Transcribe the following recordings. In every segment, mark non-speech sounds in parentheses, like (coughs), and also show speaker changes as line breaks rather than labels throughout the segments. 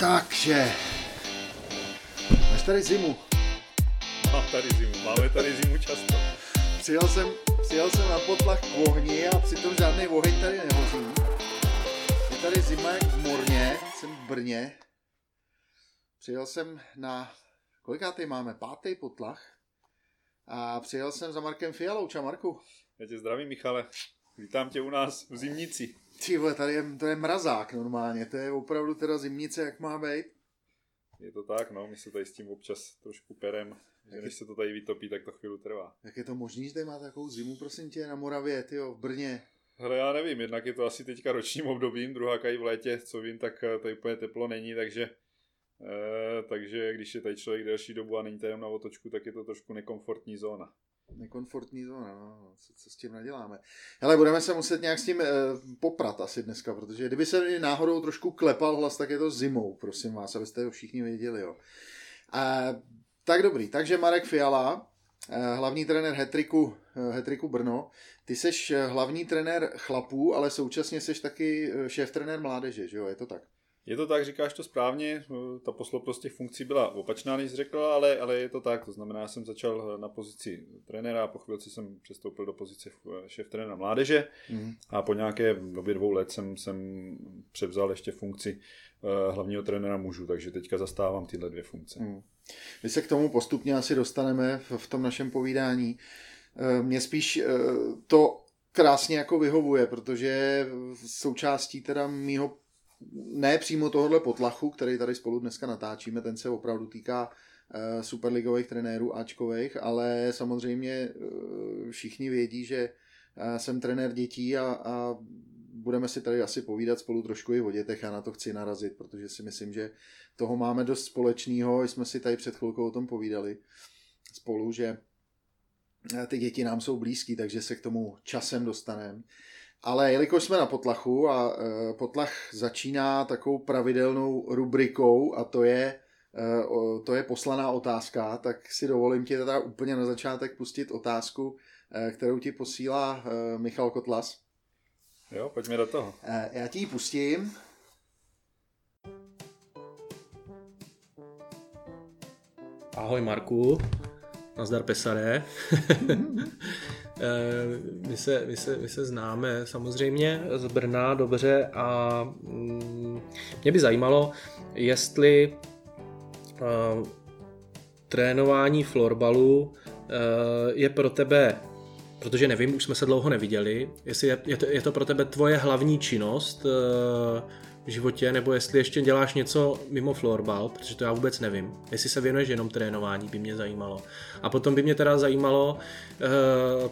Takže, máš tady zimu.
Mám tady zimu, máme tady zimu často.
Přijel jsem, přijel jsem na potlach k ohni a přitom žádný oheň tady nehoří. Je tady zima jak v Morně, jsem v Brně. Přijel jsem na, kolikátý máme, pátý potlach. A přijel jsem za Markem Fialou. Čau Marku.
Já tě zdravím, Michale. Vítám tě u nás v zimnici.
Ty vole, tady je, to je mrazák normálně, to je opravdu teda zimnice, jak má být.
Je to tak, no, my se tady s tím občas trošku perem, že než se to tady vytopí, tak to chvíli trvá.
Jak je to možný, že tady má takovou zimu, prosím tě, na Moravě, tyjo, v Brně?
Hele, já nevím, jednak je to asi teďka ročním obdobím, druhá i v létě, co vím, tak eh, tady úplně teplo není, takže eh, takže když je tady člověk delší dobu a není tady na otočku, tak je to trošku nekomfortní zóna.
Nekomfortní zóna, no, co, co s tím naděláme. Hele, budeme se muset nějak s tím eh, poprat asi dneska, protože kdyby se náhodou trošku klepal hlas, tak je to zimou, prosím vás, abyste to všichni věděli, jo. Eh, tak dobrý, takže Marek Fiala, eh, hlavní trenér Hetriku, eh, Hetriku Brno. Ty seš hlavní trenér chlapů, ale současně seš taky šéf trenér mládeže, že jo, je to tak?
Je to tak, říkáš to správně, eh, ta posloupnost těch funkcí byla opačná, než jsi řekl, ale, ale je to tak, to znamená, já jsem začal na pozici trenéra a po chvilce jsem přestoupil do pozice eh, šéf trenéra mládeže
Mm.
a po nějaké době dvou let jsem, jsem převzal ještě funkci eh, hlavního trenéra mužů, takže teďka zastávám tyhle dvě funkce.
Mm. My se k tomu postupně asi dostaneme v, tom našem povídání. Eh, Mně spíš eh, to krásně jako vyhovuje, protože součástí teda mýho ne přímo tohohle potlachu, který tady spolu dneska natáčíme, ten se opravdu týká eh, superligových trenérů Ačkových, ale samozřejmě eh, všichni vědí, že eh, jsem trenér dětí a, a budeme si tady asi povídat spolu trošku i o dětech, já na to chci narazit, protože si myslím, že toho máme dost společného, jsme si tady před chvilkou o tom povídali spolu, že ty děti nám jsou blízký, takže se k tomu časem dostaneme. Ale jelikož jsme na potlachu a eh, potlach začíná takovou pravidelnou rubrikou a to je, o- to je poslaná otázka, tak si dovolím ti teda úplně na začátek pustit otázku, eh, kterou ti posílá Michal Kotlas.
Jo, pojďme do toho.
Já ti ji pustím.
Ahoj Marku, nazdar Pesare. (laughs) Eh, my, se, my, se, my se známe samozřejmě z Brna dobře a mm, mě by zajímalo, jestli uh, trénování florbalu uh, je pro tebe, protože nevím, už jsme se dlouho neviděli, jestli je, je, to, je to pro tebe tvoje hlavní činnost v životě, nebo jestli ještě děláš něco mimo florbal, protože to já vůbec nevím. Jestli se věnuješ jenom trénování, by mě zajímalo. A potom by mě teda zajímalo, eh,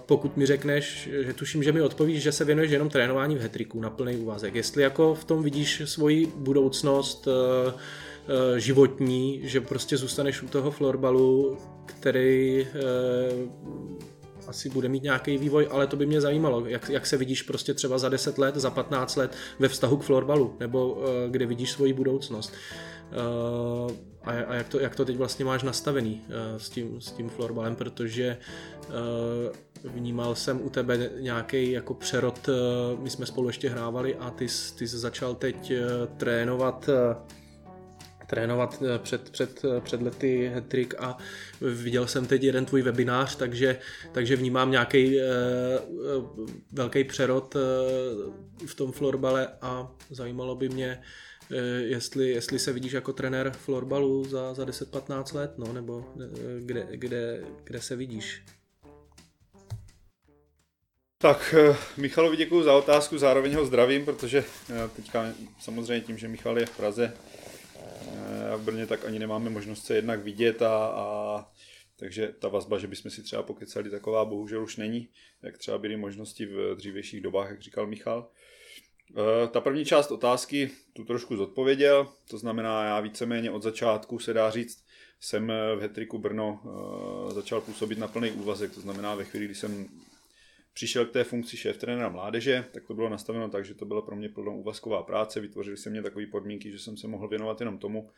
pokud mi řekneš, že tuším, že mi odpovíš, že se věnuješ jenom trénování v hetriku na plný úvazek. Jestli jako v tom vidíš svoji budoucnost eh, eh, životní, že prostě zůstaneš u toho florbalu, který asi bude mít nějaký vývoj, ale to by mě zajímalo, jak, jak se vidíš prostě třeba za 10 let, za 15 let ve vztahu k florbalu, nebo uh, kde vidíš svoji budoucnost. Uh, a, a jak, to, jak to teď vlastně máš nastavený uh, s, tím, s tím florbalem, protože vnímal jsem u tebe nějaký jako přerod, my jsme spolu ještě hrávali a ty, ty jsi začal teď trénovat trénovat eh, před, před, eh, před lety hetrik a viděl jsem teď jeden tvůj webinář, takže, takže vnímám nějaký uh, velký přerod v tom florbale a zajímalo by mě, jestli, jestli se vidíš jako trenér florbalu za, za 10-15 let, no, nebo kde, kde, kde se vidíš.
Tak, eh, Michalovi děkuji za otázku, zároveň ho zdravím, protože eh, teďka samozřejmě tím, že Michal je v Praze eh, v Brně, tak ani nemáme možnost se jednak vidět a, a takže ta vazba, že bychom si třeba pokecali taková, bohužel už není, jak třeba byly možnosti v dřívějších dobách, jak říkal Michal. Eh, Ta první část otázky tu trošku zodpověděl, to znamená, já víceméně od začátku se dá říct, jsem v Hetriku Brno eh, začal působit na plný úvazek, to znamená ve chvíli, kdy jsem přišel k té funkci šéf trenéra mládeže, tak to bylo nastaveno tak, že to byla pro mě plnou úvazková práce, vytvořili se mě takové podmínky, že jsem se mohl věnovat jenom tomu,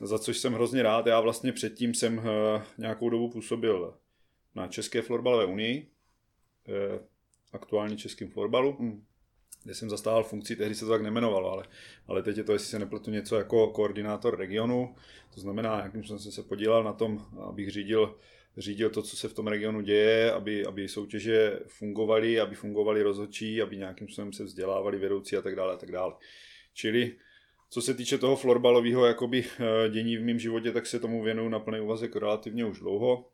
za což jsem hrozně rád. Já vlastně předtím jsem eh, nějakou dobu působil na České florbalové unii, eh, aktuálně českým florbalu.
Mm.
kde jsem zastával funkci, tehdy se to tak nemenovalo, ale, ale teď je to, jestli se nepletu, něco jako koordinátor regionu, to znamená, jakým jsem se podílel na tom, abych řídil řídil to, co se v tom regionu děje, aby, aby soutěže fungovaly, aby fungovaly rozhodčí, aby nějakým způsobem se vzdělávali vedoucí a tak dále a tak dále. Čili co se týče toho florbalového jakoby eh, dění v mém životě, tak se tomu věnuju na plný úvazek relativně už dlouho.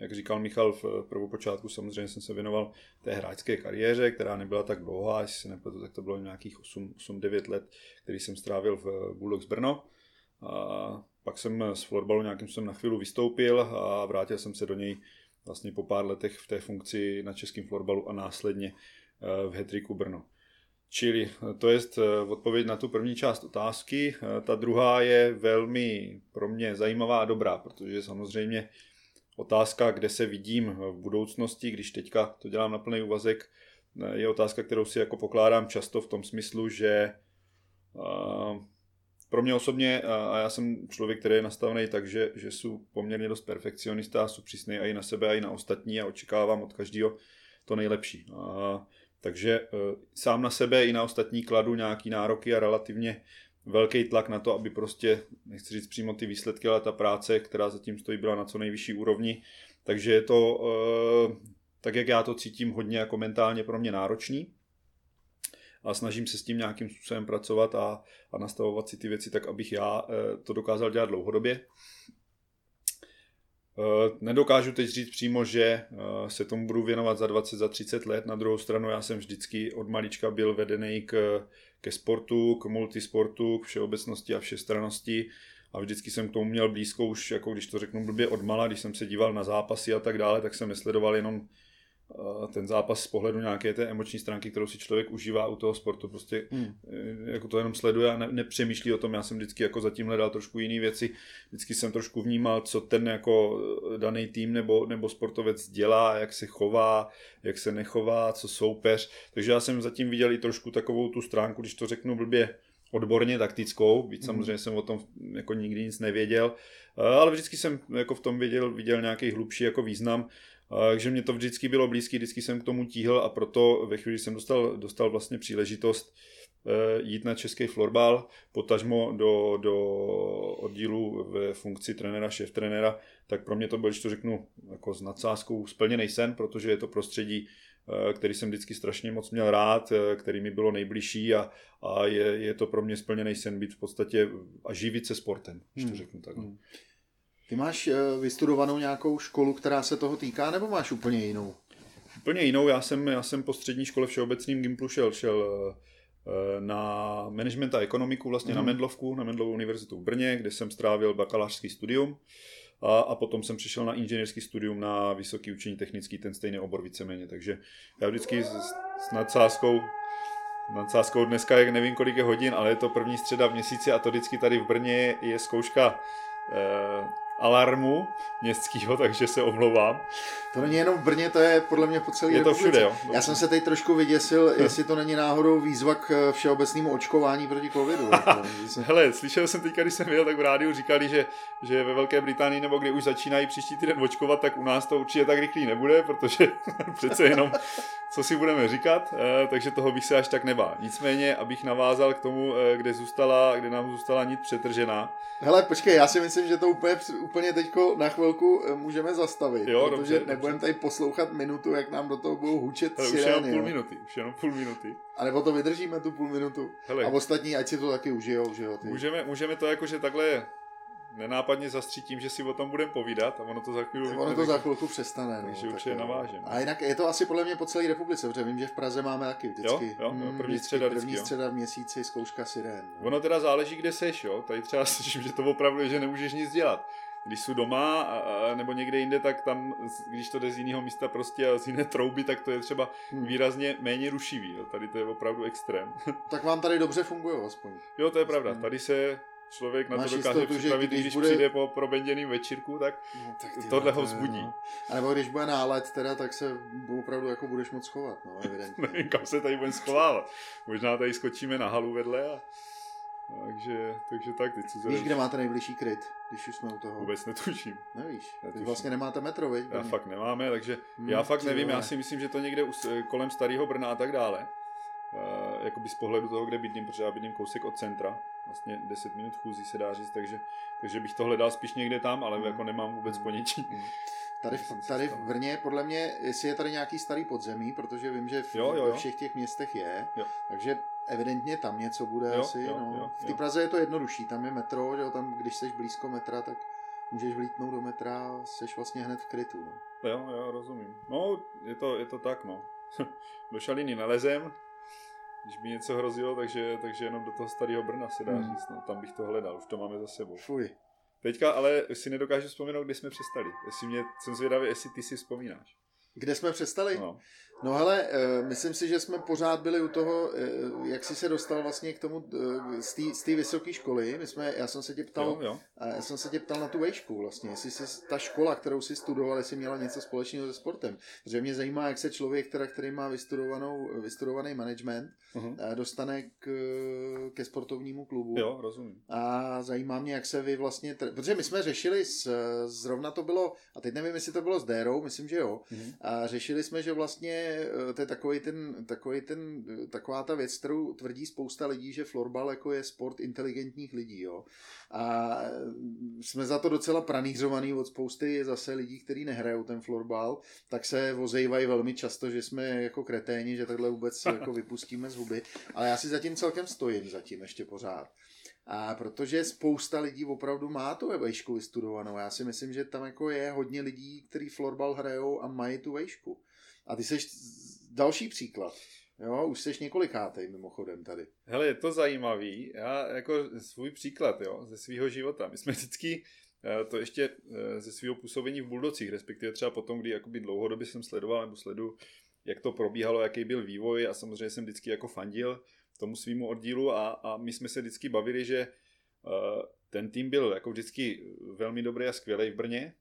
Jak říkal Michal v prvopočátku, samozřejmě jsem se věnoval té hráčské kariéře, která nebyla tak dlouhá, jestli se nepletu, tak to bylo nějakých 8-9 let, který jsem strávil v Bulldogs Brno. A pak jsem z florbalu nějakým způsobem na chvíli vystoupil a vrátil jsem se do něj vlastně po pár letech v té funkci na českém florbalu a následně eh, v Hetriku Brno. Čili eh, to je eh, odpověď na tu první část otázky. Ta druhá je velmi pro mě zajímavá a dobrá, protože samozřejmě otázka, kde se vidím v budoucnosti, když teďka to dělám na plný úvazek, je otázka, kterou si jako pokládám často v tom smyslu, že pro mě osobně, a já jsem člověk, který je nastavený tak, že, že jsou poměrně dost perfekcionista, jsou přísný i na sebe, i na ostatní a očekávám od každého to nejlepší. A, takže e, sám na sebe i na ostatní kladu nějaký nároky a relativně velký tlak na to, aby prostě, nechci říct přímo ty výsledky, ale ta práce, která zatím stojí, byla na co nejvyšší úrovni. Takže je to, e, tak jak já to cítím, hodně jako mentálně pro mě náročný a snažím se s tím nějakým způsobem pracovat a, a nastavovat si ty věci tak, abych já eh, to dokázal dělat dlouhodobě. Eh, nedokážu teď říct přímo, že eh, se tomu budu věnovat za 20, za 30 let. Na druhou stranu já jsem vždycky od malička byl vedený k, ke sportu, k multisportu, k všeobecnosti a všestranosti a vždycky jsem k tomu měl blízko už, jako když to řeknu blbě od mala, když jsem se díval na zápasy a tak dále, tak jsem nesledoval jenom ten zápas z pohledu nějaké té emoční stránky, kterou si člověk užívá u toho sportu, prostě hmm. Eh, jako to jenom sleduje a ne, nepřemýšlí o tom. Já jsem vždycky jako zatím hledal trošku jiné věci, vždycky jsem trošku vnímal, co ten jako eh, daný tým nebo, nebo sportovec dělá, jak se chová, jak se nechová, co soupeř. Takže já jsem zatím viděl i trošku takovou tu stránku, když to řeknu blbě, odborně taktickou, byť hmm. samozřejmě jsem o tom jako nikdy nic nevěděl, eh, ale vždycky jsem jako v tom viděl, viděl nějaký hlubší jako význam takže mě to vždycky bylo blízké, vždycky jsem k tomu tíhl a proto ve chvíli jsem dostal, dostal vlastně příležitost eh, jít na český florbal, potažmo do, do oddílu ve funkci trenéra, šéf trenéra, tak pro mě to byl, když to řeknu jako s nadsázkou, splněný sen, protože je to prostředí, eh, který jsem vždycky strašně moc měl rád, eh, který mi bylo nejbližší a, a je, je to pro mě splněný sen být v podstatě a živit se sportem, když to hmm. řeknu takhle. Hmm.
Ty máš eh, vystudovanou nějakou školu, která se toho týká, nebo máš úplně jinou?
Úplně jinou. Já jsem, já jsem po střední škole všeobecným Gimplu šel, šel eh, na management a ekonomiku, vlastně mm. na mhm. Mendlovku, na Mendlovou univerzitu v Brně, kde jsem strávil bakalářský studium. A, a potom jsem přišel na inženýrský studium na Vysoký učení technický, ten stejný obor víceméně. Takže já vždycky s, s nadsázkou nadsázkou dneska, jak nevím kolik je hodin, ale je to první středa v měsíci a to vždycky tady v Brně je zkouška eh, alarmu městského, takže se omlouvám.
To není jenom v Brně, to je podle mě po celé
Je to všude, jo.
Já jsem se teď trošku vyděsil, (laughs) jestli to není náhodou výzva k eh, všeobecnému očkování proti covidu. (laughs)
Hele, slyšel jsem teďka, když jsem viděl, tak v rádiu říkali, že, že ve Velké Británii nebo kde už začínají příští týden očkovat, tak u nás to určitě tak rychlý nebude, protože (laughs) přece jenom co si budeme říkat, eh, takže toho bych se až tak nebál. Nicméně, abych navázal k tomu, eh, kde zůstala, kde nám zůstala nit přetržená.
Hele, počkej, já si myslím, že to úplně, úplně teďko na chvilku eh, můžeme zastavit,
jo,
protože dobře, nebudeme tady poslouchat minutu, jak nám do toho budou hučet Hele, sirény,
Už jenom půl minuty, už jenom půl minuty.
A nebo to vydržíme tu půl minutu. Hele. A ostatní, ať si to taky užijou, že jo.
Ty. Můžeme, můžeme to jakože takhle nenápadně zastřít tím, že si o tom budeme povídat a ono to za chvíli...
Ono to za chvilku přestane.
No, takže určitě navážeme.
A jinak je to asi podle mě po celé republice, protože vím, že v Praze máme taky vždycky.
Jo, jo, jo první středa
vždycky, První středa v měsíci zkouška sirén.
No. Ono teda záleží, kde seš, jo. Tady třeba (laughs) slyším, že to opravdu je, že nemůžeš nic dělat. Když jsou doma a, a, nebo někde jinde, tak tam, když to jde z jiného místa prostě a z jiné trouby, tak to je třeba hmm. výrazně méně rušivý. Jo. Tady to je opravdu extrém. (laughs)
tak vám tady dobře funguje aspoň.
Jo, to je pravda. Tady se člověk na Máš to dokáže jistotu, připravit, když, když bude... přijde po probenděným večírku, tak, no, tak tyhle, tohle ho vzbudí. No.
A nebo když bude nálet, teda, tak se opravdu jako budeš moc schovat, no, evidentně. (laughs)
Nevím, kam se tady budeme schovávat. Možná tady skočíme na halu vedle a Takže, takže tak, teď
se Víš, kde máte nejbližší kryt, když už jsme u toho?
Vůbec netuším.
Nevíš, netuším. vlastně nemáte metro, viď?
Já fakt nemáme, takže hmm, já fakt nevím, já si myslím, že to někde kolem starého Brna a tak dále. Uh, jakoby z pohledu toho, kde bydlím, protože já bydlím kousek od centra, vlastně 10 minut chůzí se dá říct, takže, takže bych to hledal spíš někde tam, ale hmm. jako nemám vůbec ponětí. Hmm.
Tady, v, tady v Brně, podle mě, jestli je tady nějaký starý podzemí, protože vím, že v, jo, jo, jo. všech těch městech je, jo. takže evidentně tam něco bude jo, asi. Jo, no. jo, v té Praze je to jednodušší, tam je metro, že jo, tam když jsi blízko metra, tak můžeš vlítnout do metra a jsi vlastně hned v krytu. No.
Jo, jo, rozumím. No, je to, je to tak, no. (laughs) do šaliny nalezem, když by něco hrozilo, takže, takže jenom do toho starého Brna se dá hmm. říct, no, tam bych to hledal, už to máme za sebou.
Fuj.
Teďka ale si nedokážu vzpomenout, kdy jsme přestali. Jestli mě, jsem zvědavý, jestli ty si vzpomínáš.
Kde jsme přestali? No. No hele, uh, myslím si, že jsme pořád byli u toho, uh, jak jsi se dostal vlastně k tomu uh, z té vysoké školy. My jsme, já jsem se tě ptal, jo, jo. já jsem se tě ptal na tu vejšku vlastně, jestli jsi, ta škola, kterou jsi studoval, jestli měla něco společného se sportem. Protože mě zajímá, jak se člověk, která, který má vystudovanou, vystudovaný management, uh-huh. dostane k, ke sportovnímu klubu.
Jo, rozumím.
A zajímá mě, jak se vy vlastně, protože my jsme řešili, s, zrovna to bylo, a teď nevím, jestli to bylo s Dérou, myslím, že jo, uh-huh. A řešili jsme, že vlastně Eh, to je takový ten, takový ten, eh, taková ta věc, kterou tvrdí spousta lidí, že florbal jako je sport inteligentních lidí, jo. A eh, jsme za to docela pranířovaný od spousty zase lidí, kteří nehrajou ten florbal, tak se vozejvají velmi často, že jsme jako kreténi, že takhle vůbec jako vypustíme z huby. Ale já si zatím celkem stojím zatím ještě pořád. A protože spousta lidí opravdu má tu vejšku vystudovanou. Já si myslím, že tam jako je hodně lidí, kteří florbal hrajou a mají tu vejšku. A ty seš další příklad. Jo, už jsi několikátej mimochodem tady.
Hele, je to zajímavý. Já jako svůj příklad, jo, ze svého života. My jsme vždycky eh, to ještě eh, ze svého působení v Buldocích, respektive třeba potom, kdy jakoby dlouhodobě jsem sledoval nebo sledu, jak to probíhalo, jaký byl vývoj a samozřejmě jsem vždycky jako fandil tomu svýmu oddílu a, a my jsme se vždycky bavili, že uh, ten tým byl jako vždycky velmi dobrý a skvělý v Brně.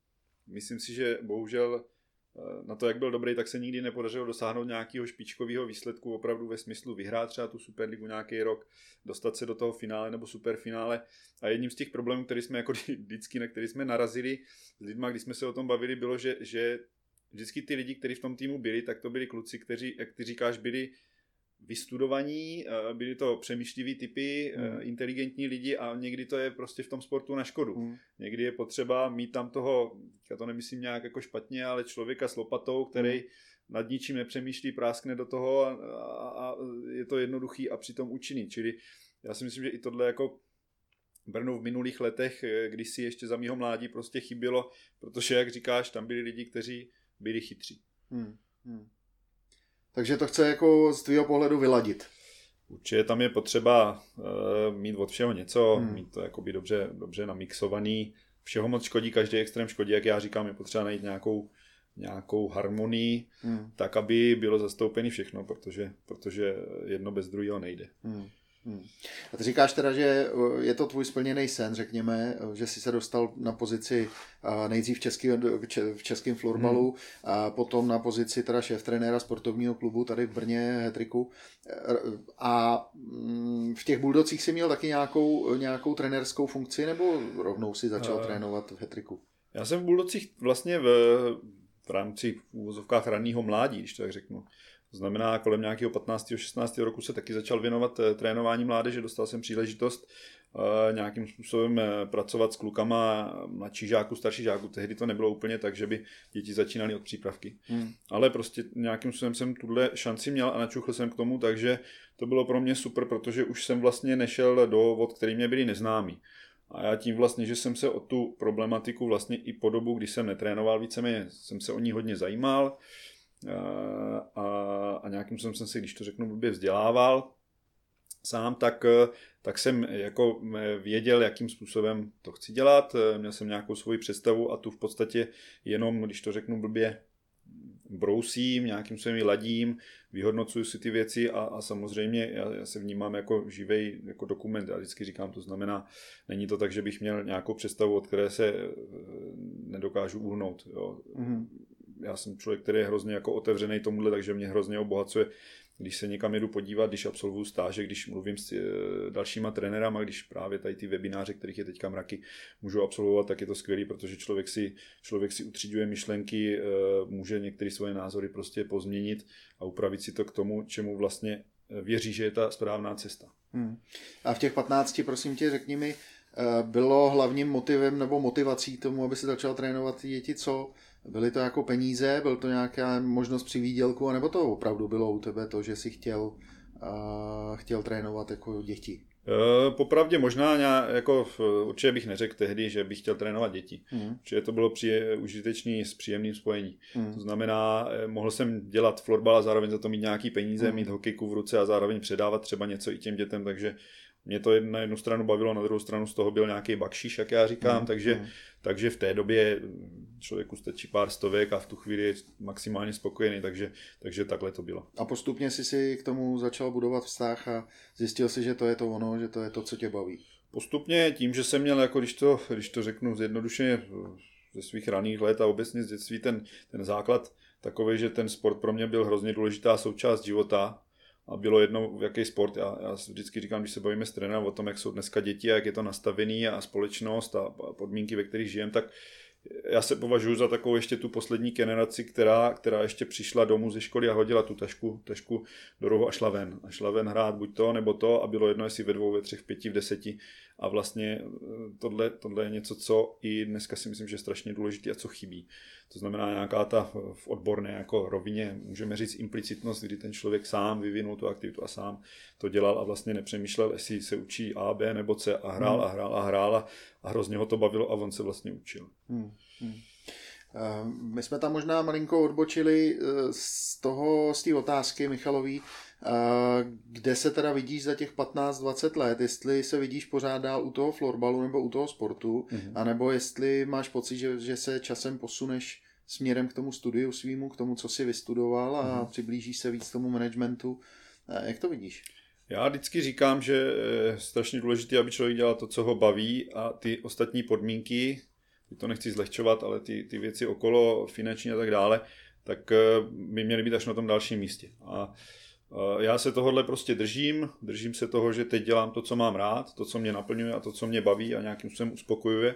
Myslím si, že bohužel Eh, na to, jak byl dobrý, tak se nikdy nepodařilo dosáhnout nějakého špičkového výsledku opravdu ve smyslu vyhrát třeba tu Superligu nějaký rok, dostat se do toho finále nebo superfinále. A jedním z těch problémů, který jsme jako (laughs) vždycky, na který jsme narazili s lidma, když jsme se o tom bavili, bylo, že, že vždycky ty lidi, kteří v tom týmu byli, tak to byli kluci, kteří, jak ty říkáš, byli vystudovaní, eh, byli to přemýšliví typy, mm. inteligentní lidi a někdy to je prostě v tom sportu na škodu. Mm. Někdy je potřeba mít tam toho, já to nemyslím nějak jako špatně, ale člověka s lopatou, který mm. nad ničím nepřemýšlí, práskne do toho a, a, a je to jednoduchý a přitom účinný. Čili já si myslím, že i tohle jako Brno v minulých letech, eh, když si ještě za mýho mládí prostě chybělo, protože, jak říkáš, tam byli lidi, kteří byli chytří. Hmm. Hmm.
Takže to chce jako z tvého pohledu vyladit.
Určitě tam je potřeba uh, mít od všeho něco, hmm. mít to jakoby dobře, dobře namixovaný. Všeho moc škodí, každý extrém škodí, jak já říkám, je potřeba najít nějakou, nějakou harmonii, hmm. tak aby bylo zastoupené všechno, protože, protože jedno bez druhého nejde. Hmm.
Hmm. A ty říkáš teda, že je to tvůj splněný sen, řekněme, že jsi se dostal na pozici nejdřív v, českém florbalu, hmm. a potom na pozici teda šéf trenéra sportovního klubu tady v Brně, Hetriku. A mm, v těch buldocích si měl taky nějakou, nějakou trenérskou funkci, nebo rovnou si začal uh, trénovat v Hetriku?
Já jsem v buldocích vlastně v, v rámci v úvozovkách ranního mládí, když to tak řeknu, to znamená, kolem nějakého 15. 16. roku se taky začal věnovat eh, trénování mládeže, dostal jsem příležitost uh, nějakým způsobem uh, pracovat s klukama mladší žáků, starší žáků. Tehdy to nebylo úplně tak, že by děti začínaly od přípravky. Hmm. Ale prostě nějakým způsobem jsem tuhle šanci měl a načuchl jsem k tomu, takže to bylo pro mě super, protože už jsem vlastně nešel do vod, který mě byli neznámí. A já tím vlastně, že jsem se o tu problematiku vlastně i po dobu, kdy jsem netrénoval víceméně, jsem se o ní hodně zajímal, a, a nějakým způsobem jsem se, když to řeknu, blbě vzdělával sám, tak, tak jsem jako věděl, jakým způsobem to chci dělat, měl jsem nějakou svoji představu a tu v podstatě jenom, když to řeknu blbě, brousím, nějakým způsobem ladím, vyhodnocuju si ty věci a, a samozřejmě já, já se vnímám jako živej jako dokument, já vždycky říkám, to znamená, není to tak, že bych měl nějakou představu, od které se nedokážu uhnout. Jo. Mm-hmm já jsem člověk, který je hrozně jako otevřený tomuhle, takže mě hrozně obohacuje když se někam jedu podívat, když absolvuju stáže, když mluvím s eh, dalšíma trenérama, když právě tady ty webináře, kterých je teďka mraky, můžu absolvovat, tak je to skvělé, protože člověk si, člověk si utříďuje myšlenky, eh, může některé svoje názory prostě pozměnit a upravit si to k tomu, čemu vlastně eh, věří, že je ta správná cesta. Hmm.
A v těch 15, prosím tě, řekni mi, bylo hlavním motivem nebo motivací tomu, aby se začal trénovat děti, co? Byly to jako peníze, byl to nějaká možnost při výdělku, anebo to opravdu bylo u tebe to, že si chtěl, uh, chtěl trénovat jako děti?
E, popravdě možná, jako určitě bych neřekl tehdy, že bych chtěl trénovat děti. Mm. Určitě to bylo při, užitečný s příjemným spojení. Mm. To znamená, e, mohl jsem dělat florbal a zároveň za to mít nějaký peníze, mm. mít hokejku v ruce a zároveň předávat třeba něco i těm dětem, takže mě to na jednu stranu bavilo, na druhou stranu z toho byl nějaký bakšiš, jak já říkám, mm. takže, mm. takže v té době člověku stačí pár stovek a v tu chvíli je maximálně spokojený, takže, takže takhle to bylo.
A postupně si si k tomu začal budovat vztah a zjistil si, že to je to ono, že to je to, co tě baví.
Postupně tím, že jsem měl, jako když to, když to řeknu zjednodušeně, ze svých raných let a obecně z dětství ten, ten základ takový, že ten sport pro mě byl hrozně důležitá součást života, a bylo jedno, v jaký sport. Já, já vždycky říkám, když se bavíme s trenérem o tom, jak jsou dneska děti a jak je to nastavený a společnost a podmínky, ve kterých žijeme, tak já se považuji za takovou ještě tu poslední generaci, která, která ještě přišla domů ze školy a hodila tu tašku, tašku do rohu a šla ven. A šla ven hrát buď to, nebo to a bylo jedno, jestli ve dvou, ve třech, v pěti, v deseti. A vlastně eh, tohle, tohle je něco, co i dneska si myslím, že je strašně důležité a co chybí. To znamená nějaká ta v odborné jako rovině, můžeme říct implicitnost, kdy ten člověk sám vyvinul tu aktivitu a sám to dělal a vlastně nepřemýšlel, jestli se učí A, B nebo C a hrál hmm. a hrál a hrál a, a hrozně ho to bavilo a on se vlastně učil. Hmm. Hmm.
Eh, my jsme tam možná malinko odbočili eh, z toho, z té otázky Michalový, kde se teda vidíš za těch 15-20 let, jestli se vidíš pořád dál u toho florbalu nebo u toho sportu, mm-hmm. anebo jestli máš pocit, že, že se časem posuneš směrem k tomu studiu svýmu, k tomu, co jsi vystudoval a mm-hmm. přiblížíš se víc tomu managementu. Jak to vidíš?
Já vždycky říkám, že je strašně důležité, aby člověk dělal to, co ho baví a ty ostatní podmínky, to nechci zlehčovat, ale ty, ty věci okolo, finanční a tak dále, tak eh, by měly být až na tom dalším místě. A já se tohohle prostě držím, držím se toho, že teď dělám to, co mám rád, to, co mě naplňuje a to, co mě baví a nějakým způsobem uspokojuje.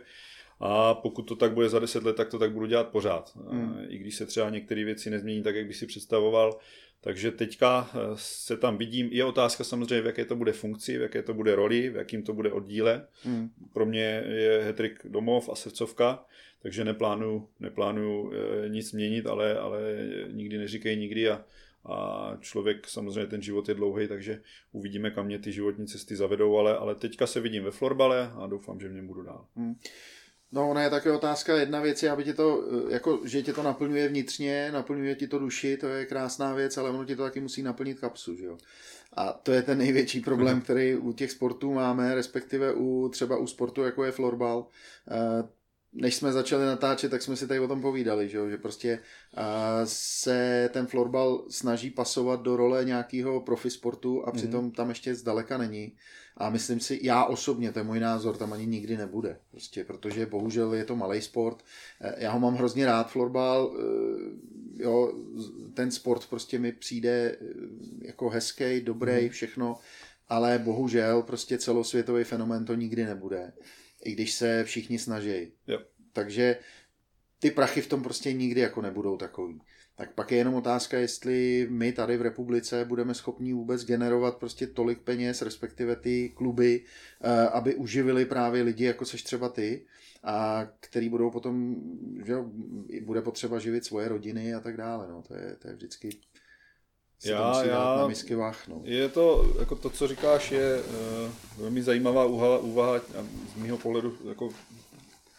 A pokud to tak bude za deset let, tak to tak budu dělat pořád. Hmm. I když se třeba některé věci nezmění tak, jak by si představoval, takže teďka eh, se tam vidím, je otázka samozřejmě, v jaké to bude funkci, v jaké to bude roli, v jakým to bude oddíle. Hmm. Pro mě je hetrik domov a srdcovka, takže neplánuju, neplánuju eh, nic měnit, ale, ale nikdy neříkej nikdy a, a člověk, samozřejmě ten život je dlouhý, takže uvidíme, kam mě ty životní cesty zavedou, ale, ale teďka se vidím ve florbale a doufám, že v něm budu dál. Hmm.
No, ona je také otázka, jedna věc je, aby tě to, eh, jako, že tě to naplňuje vnitřně, naplňuje ti to duši, to je krásná věc, ale ono ti to taky musí naplnit kapsu, že jo. A to je ten největší problém, (laughs) který u těch sportů máme, respektive u třeba u sportu, jako je florbal. Než jsme začali natáčet, tak jsme si tady o tom povídali, že, že prostě se ten florbal snaží pasovat do role nějakého profi sportu a přitom tam ještě zdaleka není. A myslím si, já osobně, to je můj názor, tam ani nikdy nebude. Prostě, protože bohužel je to malý sport. E, já ho mám hrozně rád, florbal. E, jo, ten sport prostě mi přijde e, jako hezký, dobrý, všechno, ale bohužel prostě celosvětový fenomén to nikdy nebude i když se všichni snaží.
Jo.
Takže ty prachy v tom prostě nikdy jako nebudou takový. Tak pak je jenom otázka, jestli my tady v republice budeme schopni vůbec generovat prostě tolik peněz, respektive ty kluby, eh, aby uživili právě lidi, jako seš třeba ty, a který budou potom, že bude potřeba živit svoje rodiny a tak dále. No. To, je, to je vždycky já, já, na misky vach, no.
Je to, jako to, co říkáš, je uh, velmi zajímavá úvaha, úvaha z mého pohledu jako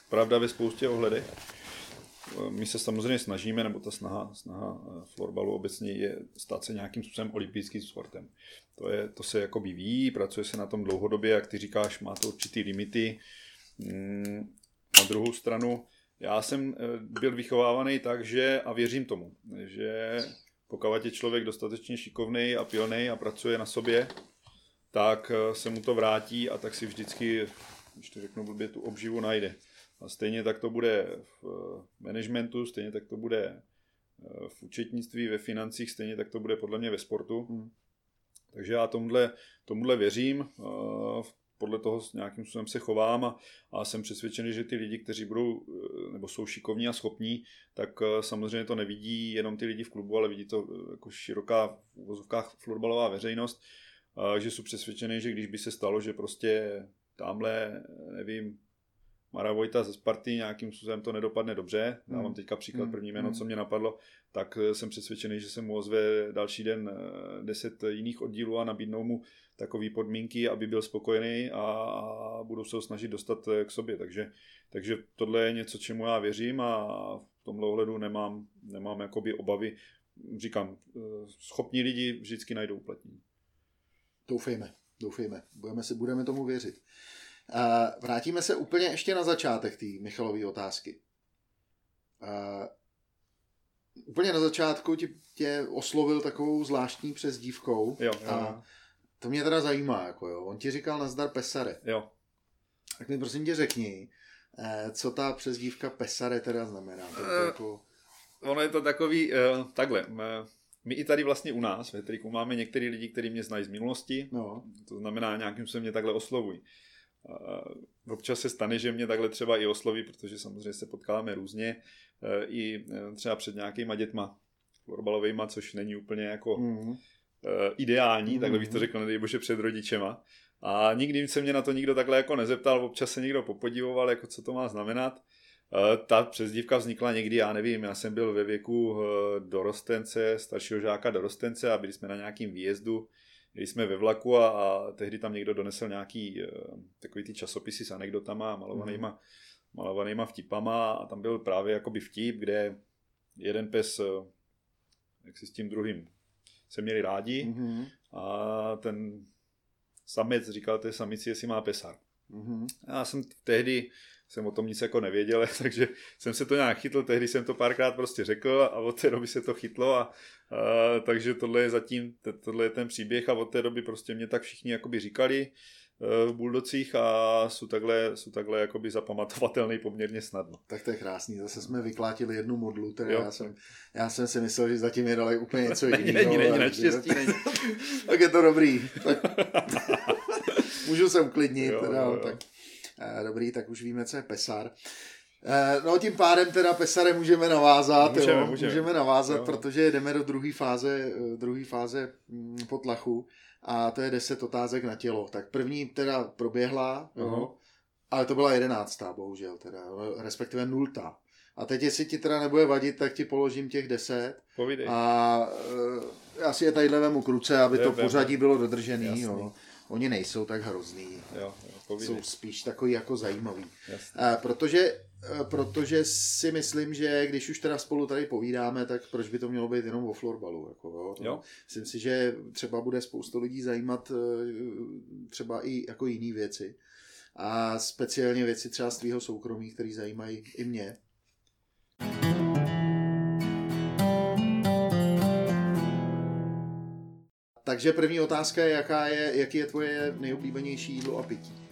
pravda ve spoustě ohledech. Eh, my se samozřejmě snažíme, nebo ta snaha, snaha eh, florbalu obecně je stát se nějakým způsobem olympijským sportem. To, je, to se jako ví, pracuje se na tom dlouhodobě, jak ty říkáš, má to určitý limity. Mm, na druhou stranu, já jsem byl vychovávaný tak, že, a věřím tomu, že pokud je člověk dostatečně šikovný a pilný a pracuje na sobě, tak eh, se mu to vrátí a tak si vždycky, když to řeknu blbě, tu obživu najde. A stejně tak to bude v eh, managementu, stejně tak to bude v účetnictví, ve financích, stejně tak to bude podle mě ve sportu.
Hmm.
Takže já tomuhle, tomuhle věřím, podle toho s nějakým způsobem se chovám a, a jsem přesvědčený, že ty lidi, kteří budou nebo jsou šikovní a schopní, tak samozřejmě to nevidí jenom ty lidi v klubu, ale vidí to jako široká v uvozovkách florbalová veřejnost, že jsou přesvědčený, že když by se stalo, že prostě tamhle, nevím, Mara Vojta ze Sparty nějakým způsobem to nedopadne dobře. Já mám hmm. teďka příklad hmm. první jméno, hmm. co mě napadlo, tak eh, jsem přesvědčený, že se mu ozve další den eh, deset jiných oddílů a nabídnou mu takové podmínky, aby byl spokojený a, a budou se ho snažit dostat eh, k sobě. Takže, takže tohle je něco, čemu já věřím a v tomhle ohledu nemám, nemám jakoby obavy. Říkám, schopní lidi vždycky najdou uplatnění.
Doufejme, doufejme. Budeme, si, budeme tomu věřit. Vrátíme se úplně ještě na začátek té Michalové otázky. Úplně na začátku tě, tě oslovil takovou zvláštní přezdívkou.
Jo, jo.
A to mě teda zajímá. Jako jo. On ti říkal nazdar Pesare.
Jo.
Tak mi prosím tě řekni, eh, co ta přezdívka Pesare teda znamená. To je
uh, jako... Ono je to takový, uh, takhle, my i tady vlastně u nás ve Triku máme některý lidi, kteří mě znají z minulosti,
no.
to znamená nějakým se mě takhle oslovují. Občas se stane, že mě takhle třeba i osloví, protože samozřejmě se potkáváme různě, i třeba před nějakýma dětma florbalovejma, což není úplně jako mm. Ideální, mm. takhle bych to řekl, nedej bože, před rodičema. A nikdy se mě na to nikdo takhle jako nezeptal, občas se někdo popodivoval, jako co to má znamenat. Ta přezdívka vznikla někdy, já nevím, já jsem byl ve věku dorostence, staršího žáka dorostence a byli jsme na nějakým výjezdu Jeli jsme ve vlaku a, a tehdy tam někdo donesl nějaký takový ty časopisy s anekdotama, malovanýma, mm. malovanýma vtipama a tam byl právě jakoby vtip, kde jeden pes, jak si s tím druhým se měli rádi mm-hmm. a ten samec říkal té samici, jestli má pesar. Mm-hmm. Já jsem tehdy jsem o tom nic jako nevěděl, (laughs) takže jsem se to nějak chytl, tehdy jsem to párkrát prostě řekl a od té doby se to chytlo a, a takže tohle je zatím, tohle je ten příběh a od té doby prostě mě tak všichni jakoby říkali v Buldocích a jsou takhle, jsou takhle jakoby zapamatovatelný poměrně snadno.
Tak to je krásný, zase jsme vyklátili jednu modlu, teda já jsem, já jsem si myslel, že zatím je dali úplně něco (laughs) jiného.
Není, není, naštěstí není. (laughs)
tak je to dobrý. Tak... (laughs) Můžu se uklidnit, jo, teda, jo, jo. tak Eh, dobrý, tak už víme, co je Pesar. Eh, no tím pádem teda Pesare můžeme navázat, můžeme, jo, můžeme. můžeme navázat, jo. protože jdeme do druhé fáze, eh, druhé fáze mm, potlachu a to je 10 otázek na tělo. Tak první teda proběhla, uh-huh. jo, ale to byla jedenáctá, bohužel, teda, respektive nultá. A teď, jestli ti teda nebude vadit, tak ti položím těch deset.
Povídej.
A já si je tadyhle vemu kruce, aby je, to pořadí bylo dodržený. Jo. Oni nejsou tak hrozný.
Jo, jo,
jsou spíš takový jako zajímavý. A protože, protože si myslím, že když už teda spolu tady povídáme, tak proč by to mělo být jenom o florbalu. Jako, jo?
Jo.
Myslím si, že třeba bude spoustu lidí zajímat e, třeba i jako jiné věci. A speciálně věci třeba z tvýho soukromí, které zajímají i mě. Takže první otázka je, jaká je, jaký je tvoje nejoblíbenější jídlo a pití?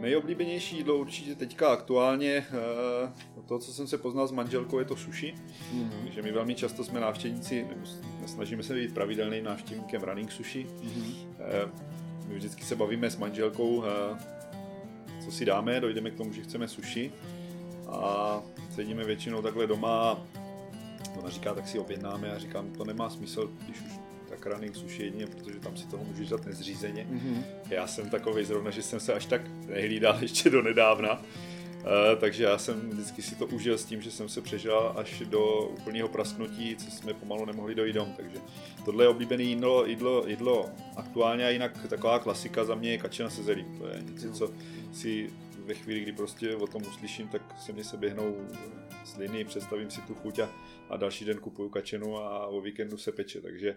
Nejoblíbenější jídlo určitě teďka aktuálně, uh, to, co jsem se poznal s manželkou, je to sushi. Mm-hmm. že my velmi často jsme návštěvníci, nebo snažíme se být pravidelným návštěvníkem running sushi. Mm-hmm. My vždycky se bavíme s manželkou, uh, co si dáme, dojdeme k tomu, že chceme sushi. A sedíme většinou takhle doma, ona říká, tak si objednáme a říkám, to nemá smysl, když už tak running sushi jedině, protože tam si toho můžeš dát nezřízeně. Mm-hmm. Já jsem takový zrovna, že jsem se až tak nehlídal (laughs) ještě do nedávna. Uh, takže já jsem vždycky si to užil s tím, že jsem se přežil až do úplného prasknutí, co jsme pomalu nemohli dojít dom. Takže tohle je oblíbené jídlo, jídlo, jídlo aktuálně a jinak taková klasika za mě je kačena se zelí. To je něco, co si ve chvíli, kdy prostě o tom uslyším, tak se mi se běhnou z linii, představím si tu chuť a, a další den kupuju kačenu a o víkendu se peče, takže,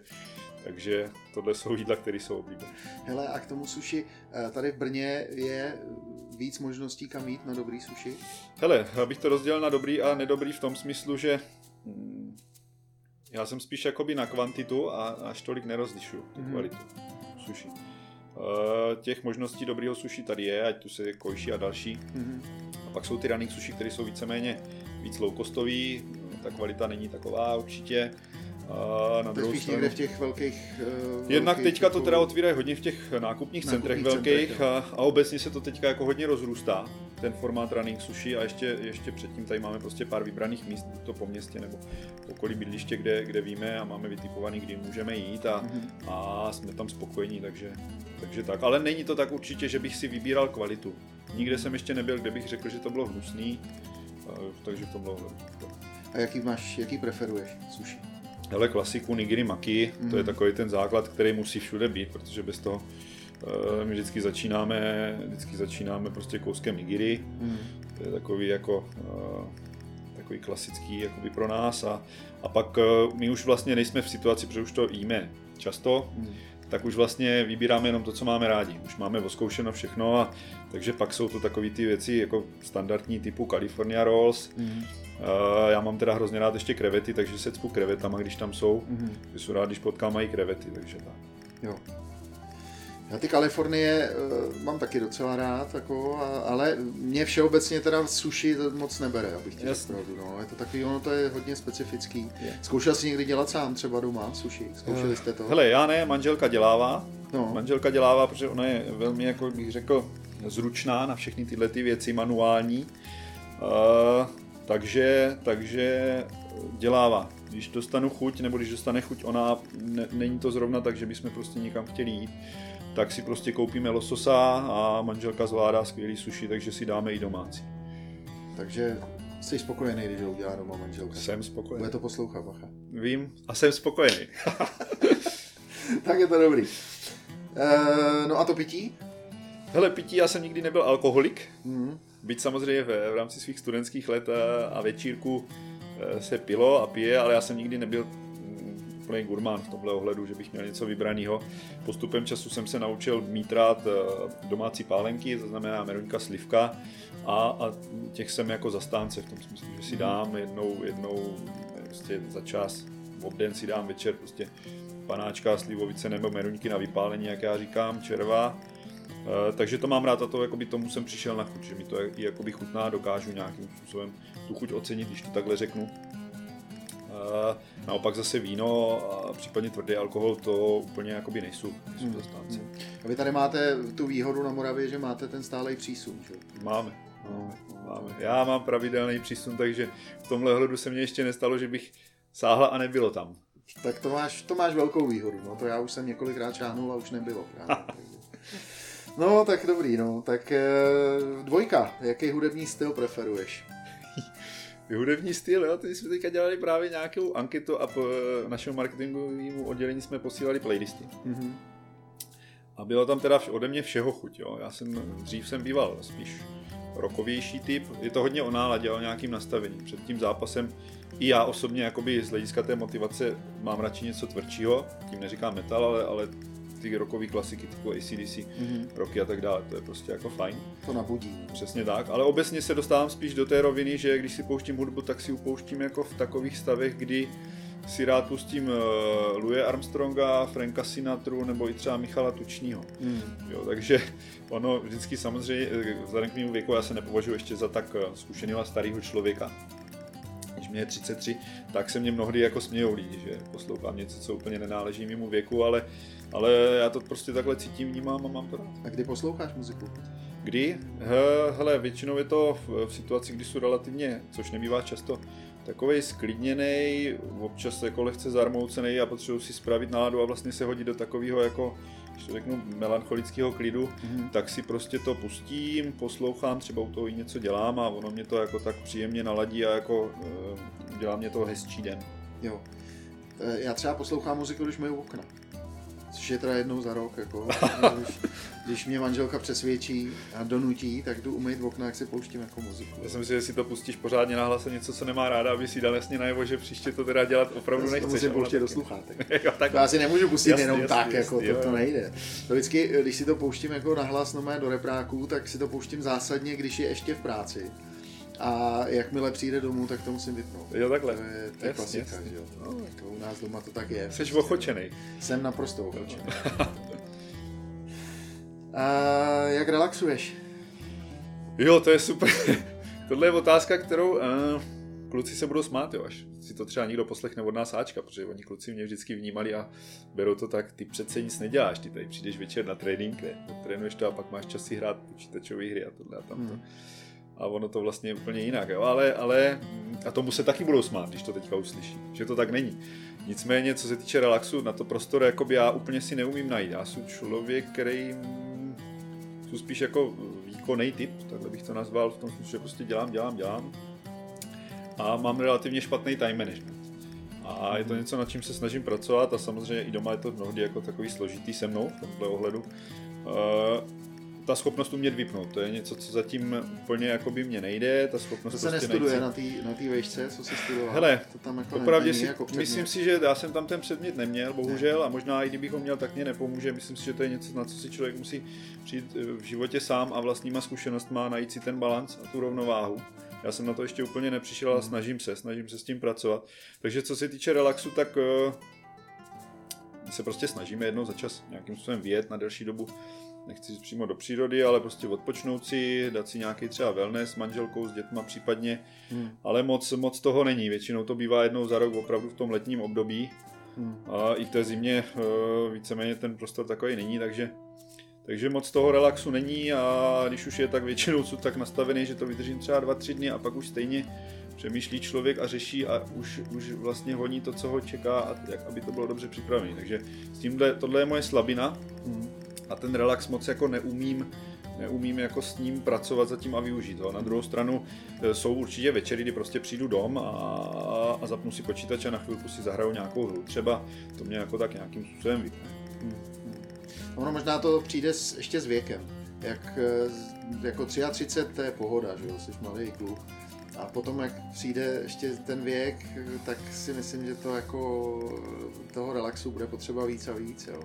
takže tohle jsou jídla, které jsou oblíbené.
Hele, a k tomu suši, eh, tady v Brně je víc možností kam jít na dobrý suši?
Hele, abych to rozdělil na dobrý a nedobrý v tom smyslu, že hm, já jsem spíš jakoby na kvantitu a až tolik nerozlišuju tu mm. kvalitu suši. Uh, těch možností dobrého suši tady je, ať tu se kojiší a další. Mm-hmm. A pak jsou ty running suši, které jsou víceméně víc low costový, ta kvalita není taková určitě.
A na druhou stranu... někde v těch velkých...
Uh, Jednak velkých teďka to teda otvírají hodně v těch nákupních centrech velkých centrech, a, a obecně se to teďka jako hodně rozrůstá, ten formát running sushi a ještě, ještě předtím tady máme prostě pár vybraných míst, to po městě nebo okolí bydliště, kde, kde víme a máme vytipovaný, kdy můžeme jít a, mm-hmm. a jsme tam spokojení, takže, takže tak. Ale není to tak určitě, že bych si vybíral kvalitu. Nikde jsem ještě nebyl, kde bych řekl, že to bylo hnusný, takže to bylo...
A jaký máš, jaký preferuješ sushi?
Hele, klasiku nigiri maki, mm. to je mhm. takový ten základ, který musí všude být, protože bez toho uh, my vždycky začínáme, vždycky začínáme prostě kouskem nigiri. Mm. To je takový jako uh, takový klasický jakoby pro nás a, a pak uh, my už vlastně nejsme v situaci, protože už to jíme často, mm. Tak už vlastně vybíráme jenom to, co máme rádi. Už máme oskoušeno všechno a takže pak jsou to takové ty věci jako standardní typu California Rolls, mm. Uh, já mám teda hrozně rád ještě krevety, takže se cpu krevetama, když tam jsou. Mm-hmm. Jsou rád, když potkám mají krevety, takže tak.
Jo. Já ty Kalifornie uh, mám taky docela rád, jako, a, ale mě všeobecně teda sushi moc nebere, abych ti řekl pravdu. No. Je to takový, ono to je hodně specifický. Je. Zkoušel jsi někdy dělat sám třeba doma sushi? Zkoušeli jste to?
Hele, já ne, manželka dělává. No. Manželka dělává, protože ona je velmi, jako bych řekl, zručná na všechny tyhle ty věci, manuální. Uh, takže, takže dělává. Když dostanu chuť, nebo když dostane chuť ona, ne, není to zrovna tak, že bychom prostě někam chtěli jít, tak si prostě koupíme lososa a manželka zvládá skvělý sushi, takže si dáme i domácí.
Takže jsi spokojený, když ho udělá doma manželka?
Jsem spokojený.
Bude to poslouchat, bacha.
Vím a jsem spokojený. (laughs)
tak je to dobrý. E, no a to pití?
Hele, pití, já jsem nikdy nebyl alkoholik. Mm. Byť samozřejmě v, v rámci svých studentských let a, a večírku e, se pilo a pije, ale já jsem nikdy nebyl úplný gurmán v tomhle ohledu, že bych měl něco vybraného. Postupem času jsem se naučil mít rád e, domácí pálenky, to znamená meruňka, slivka a, a těch jsem jako zastánce v tom smyslu, že si mhm. dám jednou, jednou prostě za čas, v obden si dám večer prostě panáčka, slivovice nebo meruňky na vypálení, jak já říkám, červa Eh, takže to mám rád a to jakoby tomu jsem přišel na chuť, že mi to i jakoby chutná, dokážu nějakým způsobem tu chuť ocenit, když to takhle řeknu. Uh, naopak zase víno a případně tvrdý alkohol to úplně jakoby nejsou, nejsou hmm. zastánci. Hmm.
A vy tady máte tu výhodu na Moravě, že máte ten stálej přísun, že?
Máme. No, máme. Já mám pravidelný přísun, takže v tomhle hledu se mně ještě nestalo, že bych sáhla a nebylo tam.
Tak to máš, to máš velkou výhodu, no to já už jsem několikrát čáhnul a už nebylo. Právě. (laughs) No, tak dobrý, no. Tak e, dvojka, jaký hudební styl preferuješ?
Hudební styl, jo, teď jsme teďka dělali právě nějakou anketu a po našemu marketingovému oddělení jsme posílali playlisty. Mm-hmm. A bylo tam teda ode mě všeho chuť, jo. Já jsem, dřív jsem býval spíš rokovější typ, je to hodně o náladě, o nějakým nastavení. Před tím zápasem i já osobně jakoby z hlediska té motivace mám radši něco tvrdšího, tím neříkám metal, ale, ale ty rokové klasiky typu ACDC, mm-hmm. roky a tak dále, to je prostě jako fajn.
To nabudí.
Přesně tak, ale obecně se dostávám spíš do té roviny, že když si pouštím hudbu, tak si upouštím jako v takových stavech, kdy si rád pustím uh, Louis Armstronga, Franka Sinatru nebo i třeba Michala Tučního. Mm. Jo, takže (laughs) ono vždycky samozřejmě, eh, vzhledem k mému věku, já se nepovažuji ještě za tak eh, zkušeného starého člověka, když mě je 33, tak se mě mnohdy jako smějou lidi, že poslouchám něco, co úplně nenáleží mému věku, ale ale já to prostě takhle cítím, vnímám a mám to rád.
A kdy posloucháš muziku?
Kdy? Hele, většinou je to v, v situaci, kdy jsou relativně, což nebývá často, takový sklidněný, občas jako lehce zarmoucený a potřebuji si spravit náladu a vlastně se hodit do takového jako, když to řeknu, melancholického klidu, mm-hmm. tak si prostě to pustím, poslouchám, třeba u toho i něco dělám a ono mě to jako tak příjemně naladí a jako uh, dělá mě to hezčí den.
Jo. E, já třeba poslouchám muziku, když myju okna což je teda jednou za rok, jako, (laughs) když, když mě manželka přesvědčí a donutí, tak jdu umýt okna, jak si pouštím jako muziku.
Já si myslím, že si to pustíš pořádně na hlase něco, co nemá ráda, aby si dal jasně najevo, že příště to teda dělat opravdu já nechceš.
musím pouštět do sluchátek. (laughs) jo, tak... To já si nemůžu pustit jasný, jenom jasný, tak, jasný, jako, to, to nejde. To vždycky, když si to pouštím jako na hlas no do repráků, tak si to pouštím zásadně, když je ještě v práci a jakmile přijde domů, tak to musím vypnout.
Jo, takhle.
To je, to je klasika, že jo. No, to u nás doma to tak je.
Jsi prostě. ochočený.
Jsem naprosto ochočený. (laughs) a jak relaxuješ?
Jo, to je super. (laughs) Tohle je otázka, kterou uh, kluci se budou smát, jo, až si to třeba někdo poslechne od nás Ačka, protože oni kluci mě vždycky vnímali a berou to tak, ty přece nic neděláš, ty tady přijdeš večer na trénink, trénuješ to a pak máš čas si hrát počítačové hry a tohle a tamto. Hmm. A ono to vlastně je úplně jinak, jo? Ale, ale a tomu se taky budou smát, když to teďka uslyší, že to tak není. Nicméně, co se týče relaxu, na to prostor jakoby já úplně si neumím najít. Já jsem člověk, který jsou spíš jako výkonný typ, takhle bych to nazval, v tom smyslu, že prostě dělám, dělám, dělám. A mám relativně špatný time management. A je to něco, nad čím se snažím pracovat a samozřejmě i doma je to mnohdy jako takový složitý se mnou v tomhle ohledu. Uh, ta schopnost umět vypnout, to je něco, co zatím úplně jako by mě nejde, ta schopnost
to se prostě nestuduje nejde. na té na vejšce, co se studoval?
Hele, to tam jako popravdě si, jako myslím si, že já jsem tam ten předmět neměl, bohužel, ne. a možná i kdybych ho měl, tak mě nepomůže, myslím si, že to je něco, na co si člověk musí přijít eh, v životě sám a vlastníma zkušenostma najít si ten balans a tu rovnováhu. Já jsem na to ještě úplně nepřišel, ale hmm. snažím se, snažím se s tím pracovat. Takže co se týče relaxu, tak uh, se prostě snažíme jednou za čas nějakým způsobem vyjet na delší dobu nechci říct přímo do přírody, ale prostě odpočnout si, dát si nějaký třeba wellness s manželkou, s dětma případně, hmm. ale moc, moc toho není. Většinou to bývá jednou za rok opravdu v tom letním období hmm. a i v té zimě eh, víceméně ten prostor takový není, takže takže moc toho relaxu není a když už je tak většinou jsou tak nastavený, že to vydržím třeba 2-3 dny a pak už stejně přemýšlí člověk a řeší a už, už vlastně honí to, co ho čeká, a jak, aby to bylo dobře připravené. Takže s tímhle, tohle je moje slabina. Hmm a ten relax moc jako neumím, neumím jako s ním pracovat zatím a využít ho. Na druhou stranu e, jsou určitě večery, kdy prostě přijdu dom a, a zapnu si počítač a na chvilku si zahraju nějakou hru. Třeba to mě jako tak nějakým způsobem vypne. Hmm.
Ono možná to přijde s, ještě s věkem. Jak e, jako 33 to je pohoda, že jo, jsi mladý kluk. A potom, jak přijde ještě ten věk, tak si myslím, že to jako toho relaxu bude potřeba víc a víc. Jo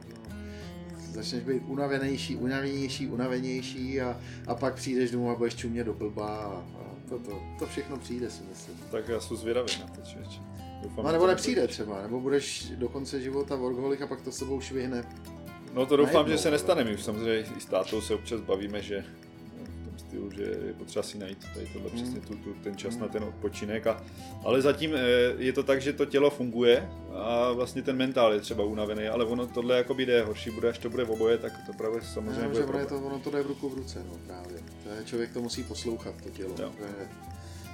začneš být unavenější, unavenější, unavenější a, a pak přijdeš domů a budeš čumět do blba a, a to, to, to všechno přijde, si myslím.
Tak já jsem zvědavý na to, člověče.
Doufám, no, nebo nepřijde třeba, nebo budeš do konce života workoholik a pak to s sebou švihne.
No to doufám, že se nestane. My už samozřejmě i s tátou se občas bavíme, že stylu, že je potřeba si najít tady tohle mm. přesně tu, tu, ten čas mm. na ten odpočinek. A, ale zatím eh, je to tak, že to tělo funguje a vlastně ten mentál je třeba unavený, ale ono tohle jako jde horší bude, až to bude v oboje, tak to právě samozřejmě
no, bude že to, ono to jde v ruku v ruce, no právě. To je, člověk to musí poslouchat, to tělo. Jo. To je,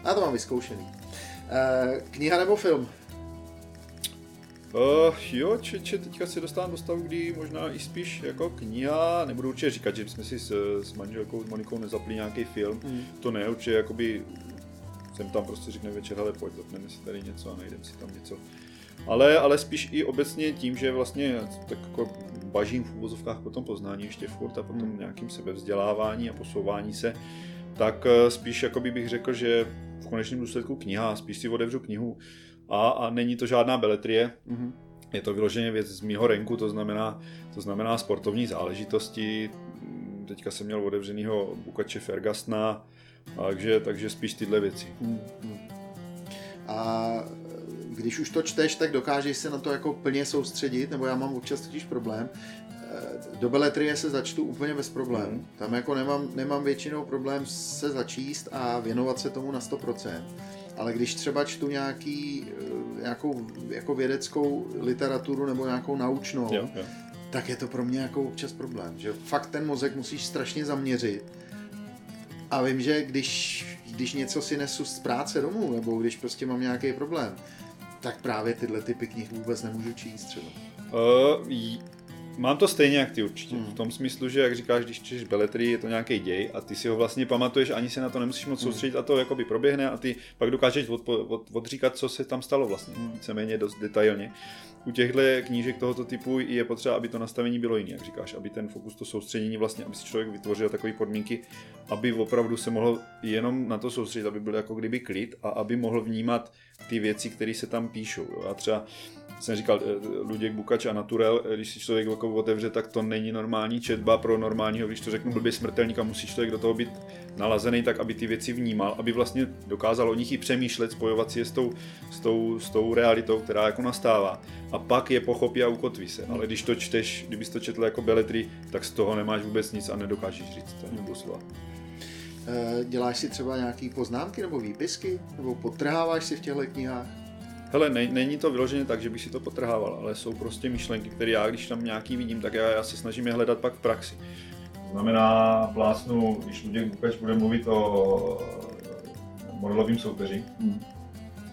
já to mám vyzkoušený. Uh, kniha nebo film?
Uh, jo, če, če, teďka se dostávám do stavu, kdy možná i spíš jako kniha, nebudu určitě říkat, že jsme si s, s manželkou, s Monikou nezapli nějaký film, mm. to ne, určitě jakoby jsem tam prostě řekne večer, hele pojď, zapneme si tady něco a najdeme si tam něco. Ale, ale spíš i obecně tím, že vlastně tak jako bažím v úvozovkách po tom poznání ještě furt a potom mm. nějakým sebevzdělávání a posouvání se, tak eh, spíš jakoby bych řekl, že v konečném důsledku kniha, spíš si otevřu knihu, a, a není to žádná beletrie. Mm-hmm. Je to vyloženě věc z mýho renku, to znamená, to znamená sportovní záležitosti. Teďka jsem měl otevřenýho Bukače Fergastna, takže, takže spíš tyhle věci. Mm-hmm.
A když už to čteš, tak dokážeš se na to jako plně soustředit, nebo já mám občas totiž problém. Do beletrie se začtu úplně bez problémů. Mm. Tam jako nemám, nemám většinou problém se začíst a věnovat se tomu na 100% ale když třeba čtu nějaký, eh, nějakou jako vědeckou literaturu nebo nějakou naučnou, jo, jo. tak je to pro mě jako občas problém, že fakt ten mozek musíš strašně zaměřit a vím, že když, když něco si nesu z práce domů, nebo když prostě mám nějaký problém, tak právě tyhle typy knih vůbec nemůžu číst třeba.
Uh, Mám to stejně jak ty určitě. Hmm. V tom smyslu, že jak říkáš, když čteš beletry, je to nějaký děj a ty si ho vlastně pamatuješ, ani se na to nemusíš moc hmm. soustředit a to jakoby proběhne a ty pak dokážeš od, od, odříkat, co se tam stalo vlastně, hmm. víceméně dost detailně. U těchto knížek tohoto typu je potřeba, aby to nastavení bylo jiné, jak říkáš, aby ten fokus, to soustředění vlastně, aby si člověk vytvořil takové podmínky, aby opravdu se mohl jenom na to soustředit, aby byl jako kdyby klid a aby mohl vnímat ty věci, které se tam píšou. A třeba jsem říkal, eh, Luděk Bukač a Naturel, eh, když si člověk jako otevře, tak to není normální četba pro normálního, když to řeknu blbě smrtelník a musí člověk do toho být nalazený tak, aby ty věci vnímal, aby vlastně dokázal o nich i přemýšlet, spojovat si je s tou, s tou, s tou realitou, která jako nastává. A pak je pochopí a ukotví se. Ale když to čteš, kdybys to četl jako beletry, tak z toho nemáš vůbec nic a nedokážeš říct to ani doslova.
Eh, děláš si třeba nějaké poznámky nebo výpisky? Nebo podtrháváš si v těchto knihách?
Hele, ne, není to vyloženě tak, že bych si to potrhával, ale jsou prostě myšlenky, které já, když tam nějaký vidím, tak já, já se snažím je hledat pak v praxi. To znamená, plásnu, když Luděk Bukač bude mluvit o modelovém soupeři, hmm.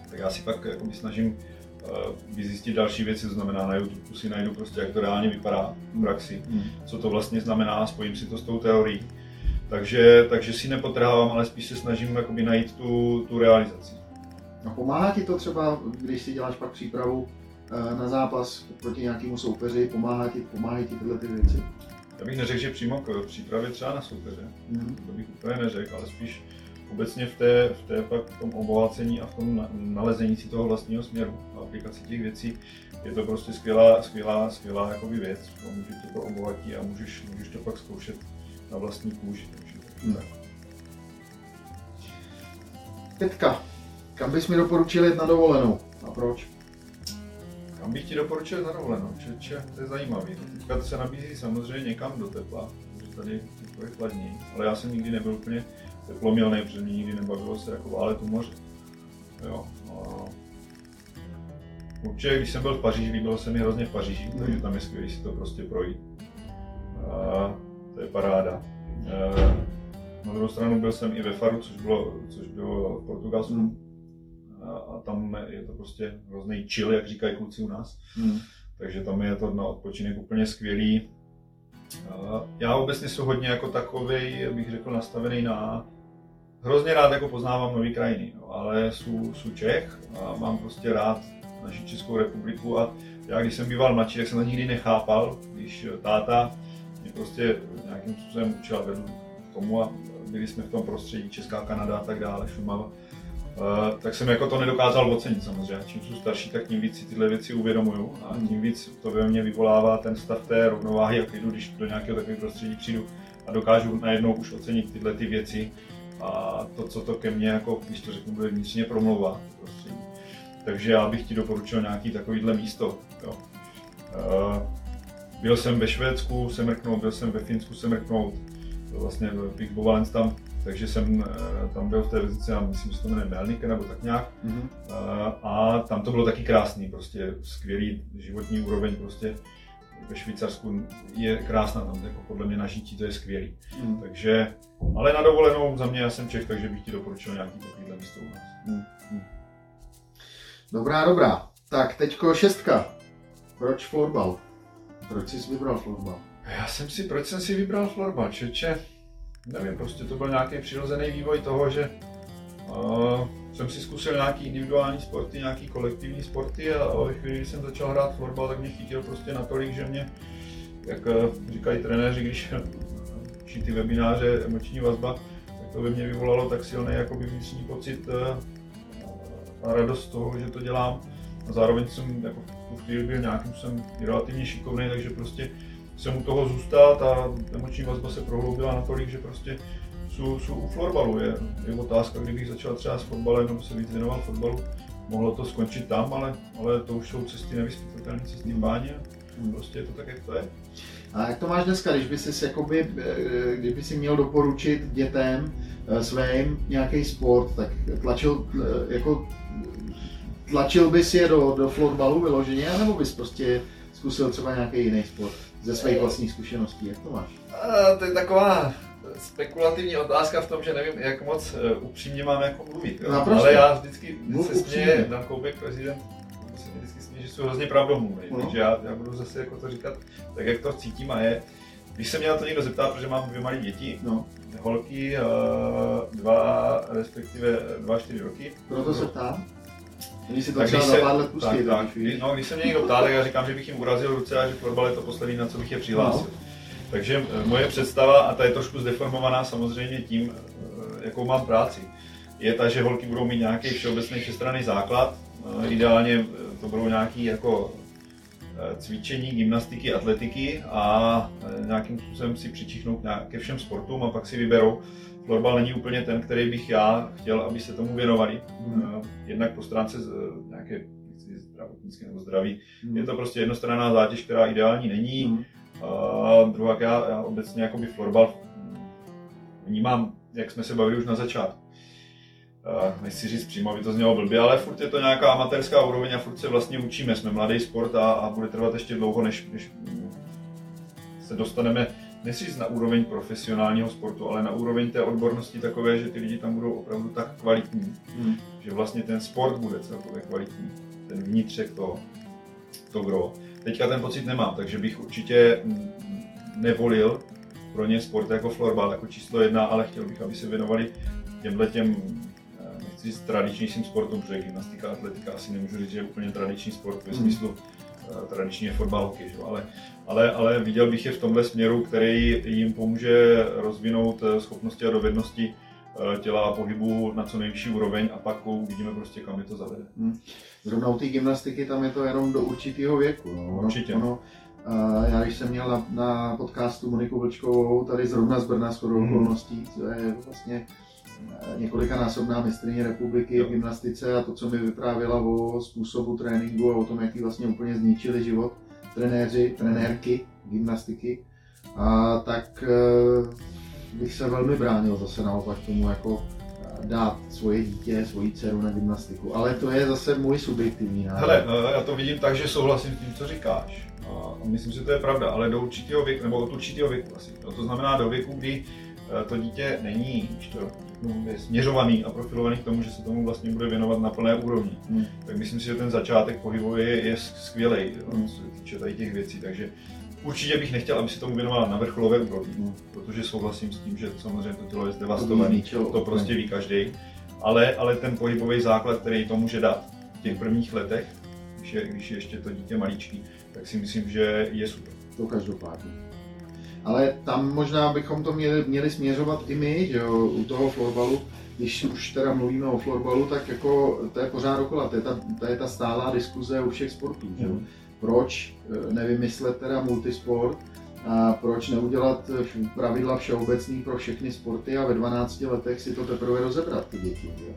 tak já si pak jako snažím uh, vyzjistit další věci, to znamená na YouTube si najdu prostě, jak to reálně vypadá v praxi, hmm. co to vlastně znamená, spojím si to s tou teorií. Takže, takže si nepotrhávám, ale spíš se snažím jakoby najít tu, tu realizaci.
No pomáhá ti to třeba, když si děláš pak přípravu eh, na zápas proti nějakému soupeři, pomáhá ti, pomáhají ti tyhle ty věci?
Já bych neřekl, že přímo k přípravě třeba na soupeře, mm-hmm. to bych úplně neřekl, ale spíš obecně v té, v té pak v tom obohacení a v tom nalezení si toho vlastního směru a aplikaci těch věcí je to prostě skvělá, skvělá, skvělá jakoby věc, může tě to obohatí a můžeš, můžeš to pak zkoušet na vlastní kůži. Takže, hmm.
Teďka, kam bys mi doporučil jít na dovolenou a proč?
Kam bych ti doporučil na dovolenou? Čeče, to je zajímavý. Teďka se nabízí samozřejmě někam do tepla, protože tady je chladní, ale já jsem nikdy nebyl úplně teplomilný, protože mě nikdy nebavilo se jako válet u moře. Jo. A... Určitě, když jsem byl v Paříži, líbilo se mi hrozně v Paříži, mm. takže tam je skvělé si to prostě projít. A to je paráda. A na druhou stranu byl jsem i ve Faru, což bylo, což bylo v Portugalsku. Mm. A, a tam je to prostě hrozný chill, jak říkají kluci u nás. Mm. Takže tam je to na odpočinek úplně skvělý. Já obecně jsem hodně jako takový, bych řekl, nastavený na hrozně rád jako poznávám nové krajiny, no, ale jsou, jsou Čech a mám prostě rád naši Českou republiku a já když jsem býval mladší, tak jsem to nikdy nechápal, když táta mě prostě nějakým způsobem učil vedl k tomu a byli jsme v tom prostředí Česká Kanada a tak dále, Šumava, Uh, tak jsem jako to nedokázal ocenit samozřejmě. Čím jsou starší, tak tím víc si tyhle věci uvědomuju a tím víc to ve mně vyvolává ten stav té rovnováhy a klidu, když do nějakého takového prostředí přijdu a dokážu najednou už ocenit tyhle ty věci a to, co to ke mně, jako, když to řeknu, bude vnitřně promlouvá. Takže já bych ti doporučil nějaký takovýhle místo. Jo. Uh, byl jsem ve Švédsku, jsem mrknout, byl jsem ve Finsku, jsem mrknout, vlastně Big Bovalens tam, takže jsem uh, tam byl v té vizici, já myslím, že se to jmenuje Melnike nebo tak nějak. Mm-hmm. A tam to bylo taky krásný, prostě skvělý životní úroveň, prostě ve Švýcarsku je krásná, tam jako podle mě na žití to je skvělý. Mm. Takže, ale na dovolenou za mě já jsem Čech, takže bych ti doporučil nějaký takovýhle místo u nás. Mm. Mm.
Dobrá, dobrá. Tak, teďko šestka. Proč florbal? Proč jsi vybral florbal?
Já jsem si, proč jsem si vybral florbal, čeče? Nevím, prostě to byl nějaký přirozený vývoj toho, že uh, jsem si zkusil nějaký individuální sporty, nějaký kolektivní sporty a ve chvíli, kdy jsem začal hrát florbal, tak mě chytil prostě natolik, že mě, jak eh, říkají trenéři, když (laughs) učí ty webináře emoční vazba, tak to ve mně vyvolalo tak silný jakoby vnitřní pocit eh, a radost toho, že to dělám. A zároveň jsem jako v tu chvíli byl nějakým jsem relativně šikovný, takže prostě jsem u toho zůstal, ta emoční vazba se prohloubila natolik, že prostě jsou, jsou u florbalu. Je, je otázka, kdybych začal třeba s fotbalem nebo se víc věnoval fotbalu, mohlo to skončit tam, ale, ale to už jsou cesty nevyspytatelné cesty báně. Prostě je to tak, jak to je.
A jak to máš dneska, když by si, jakoby, eh, kdyby si měl doporučit dětem eh, svým nějaký sport, tak tlačil, eh, jako, tlačil bys je do, do florbalu vyloženě, nebo bys prostě zkusil třeba nějaký jiný sport ze svých vlastních zkušeností, jak to máš?
A, to je taková spekulativní otázka v tom, že nevím, jak moc uh, upřímně mám jako mluvit. Jo? Ale já vždycky Mluv se směje, Dan Koubek, prezident, se mi vždycky směje, že jsou hrozně pravdomluvný, no. takže já, já, budu zase jako to říkat tak, jak to cítím a je. Když se mě na to někdo zeptá, protože mám dvě malé děti, no. holky, uh, dva, respektive dva, čtyři roky.
Proto se ptám? Když si to třeba za pár let pustit.
Tak, tak, no, když se mě někdo ptá, tak já říkám, že bych jim urazil ruce a že fotbal je to poslední, na co bych je přihlásil. No. Takže eh, moje představa, a ta je trošku zdeformovaná samozřejmě tím, eh, jakou mám práci, je ta, že holky budou mít nějaký všeobecný všestranný základ. Eh, ideálně to budou nějaký jako cvičení, gymnastiky, atletiky a nějakým způsobem si přičichnout ke všem sportům a pak si vyberou. Florbal není úplně ten, který bych já chtěl, aby se tomu věnovali. Mm. Jednak po stránce nějaké zdravotnické nebo zdraví. Mm. Je to prostě jednostranná zátěž, která ideální není. Mm a druhá, já, já obecně jakoby florbal vnímám, jak jsme se bavili už na začátku. nechci říct přímo, aby to znělo blbě, ale furt je to nějaká amatérská úroveň a furt se vlastně učíme. Jsme mladý sport a, a bude trvat ještě dlouho, než, než se dostaneme říct na úroveň profesionálního sportu, ale na úroveň té odbornosti takové, že ty lidi tam budou opravdu tak kvalitní, hmm. že vlastně ten sport bude celkově kvalitní, ten vnitřek to, to gro. Teďka ten pocit nemám, takže bych určitě nevolil pro ně sport jako florbal, jako číslo jedna, ale chtěl bych, aby se věnovali těmhle těm eh, nechci říct tradičnějším sportům, protože gymnastika, atletika asi nemůžu říct, že je úplně tradiční sport ve hmm. smyslu hmm. Tradiční je fotbal, hokej, ale, ale, ale viděl bych je v tomhle směru, který jim pomůže rozvinout eh, schopnosti a dovednosti těla a pohybu na co nejvyšší úroveň a pak uvidíme prostě, kam je to zavede. Hmm.
Zrovna u té gymnastiky tam je to jenom do určitého věku. No.
Určitě.
Ono, já když jsem měl na, na podcastu Moniku Vlčkovou, tady zrovna z Brna s hmm. okolností, to je vlastně eh, několikanásobná mistrně republiky v gymnastice a to, co mi vyprávěla o způsobu tréninku a o tom, jak jí vlastně úplně zničili život trenéři, trenérky gymnastiky, a tak eh, bych se velmi bránil zase naopak tomu jako eh, dát svoje dítě, svoji dceru na gymnastiku. Ale to je zase můj subjektivní názor.
Hele, já to vidím tak, že souhlasím s tím, co říkáš. A myslím, že to je pravda, ale do určitého věku, nebo od určitého věku asi. No, to znamená do věku, kdy eh, to dítě není to, je směřovaný a profilovaný k tomu, že se tomu vlastně bude věnovat na plné úrovni. Hmm. Tak myslím si, že ten začátek pohybový je, je skvělý, hmm. co se týče tady těch věcí. Takže určitě bych nechtěl, aby se tomu věnovala na vrcholové úrovni, hmm. protože souhlasím s tím, že samozřejmě to tělo je zdevastované, to, to prostě ví každý. Ale, ale ten pohybový základ, který to může dát v těch prvních letech, když je, když je ještě to dítě maličký, tak si myslím, že je super.
To každopádně. Ale tam možná bychom to měli, měli směřovat i my, že jo, u toho florbalu, když už teda mluvíme o florbalu, tak jako to je pořád dokola, to je ta, to je ta stálá diskuze u všech sportů, že jo. Mm. Proč eh, nevymyslet teda multisport, a proč neudělat pravidla všeobecný pro všechny sporty a ve 12 letech si to teprve rozebrat ty děti. Jo?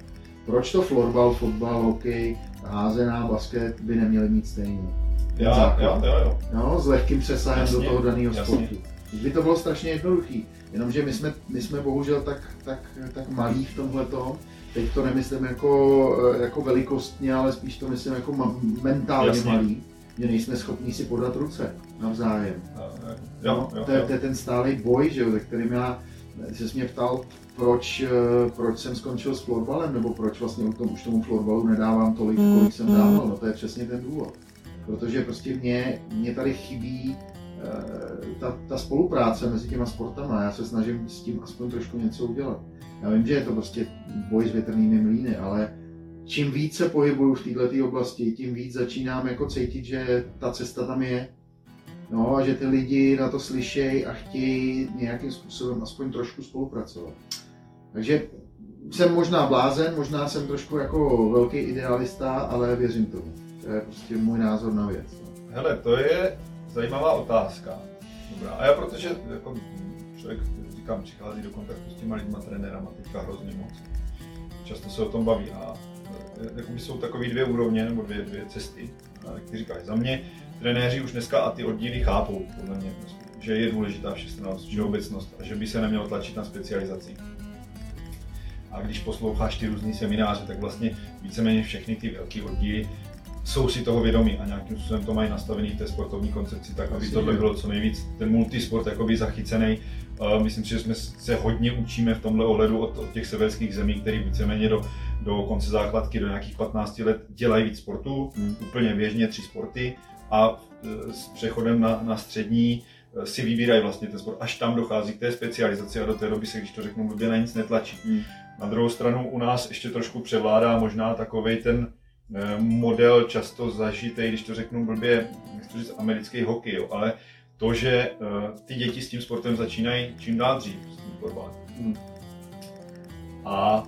Proč to florbal, fotbal, hokej, házená, basket by neměly mít stejně?
Já, jo, jo, jo.
No, s lehkým přesahem jasně, do toho daného sportu. By to bylo strašně jednoduchý, jenomže my jsme, my jsme bohužel tak, tak, tak malí v tomhle Teď to nemyslím jako, jako velikostně, ale spíš to myslím jako ma- mentálně jasně. malý, že nejsme schopni si podat ruce navzájem.
Jo, no, jo,
to, je, to je ten stálý boj, že jo, ze kterým já se mě ptal, proč, eh, proč jsem skončil s florbalem, nebo proč vlastně u tom, už tomu florbalu nedávám tolik, kolik jsem dával, no to je přesně ten důvod. Protože prostě mě, mě tady chybí ta, ta spolupráce mezi těma sportama. Já se snažím s tím aspoň trošku něco udělat. Já vím, že je to prostě boj s větrnými mlýny, ale čím více pohybuju v této oblasti, tím víc začínám jako cítit, že ta cesta tam je. No a že ty lidi na to slyšejí a chtějí nějakým způsobem aspoň trošku spolupracovat. Takže jsem možná blázen, možná jsem trošku jako velký idealista, ale věřím tomu. To je prostě můj názor na věc.
Hele, to je zajímavá otázka. Dobrá. A já protože jako člověk, říkám, přichází do kontaktu s těma lidma, trenérama teďka hrozně moc. Často se o tom baví a jakoby jsou takové dvě úrovně nebo dvě, dvě cesty. Ty říkáš, za mě trenéři už dneska a ty oddíly chápou, podle mě, že je důležitá všestrannost, všeobecnost a že by se nemělo tlačit na specializaci. A když posloucháš ty různý semináře, tak vlastně víceméně všechny ty velké oddíly jsou si toho vědomí a nějakým způsobem to mají nastavený v té sportovní koncepci, tak aby tohle bylo co nejvíc, ten multisport jakoby zachycený. Myslím si, že jsme se hodně učíme v tomhle ohledu od, od těch severských zemí, které víceméně do, do konce základky, do nějakých 15 let dělají víc sportů, hmm. úplně běžně tři sporty a e, s přechodem na, na střední e, si vybírají vlastně ten sport, až tam dochází k té specializaci a do té doby se, když to řeknu blbě, na nic netlačí. Hmm. Na druhou stranu u nás ještě trošku převládá možná takový ten Eh, model často zažitý, když to řeknu blbě, nechci říct americký hokej, jo, ale to, že uh, ty děti s tím sportem začínají čím dál dřív s tím fotbalem. Hmm. A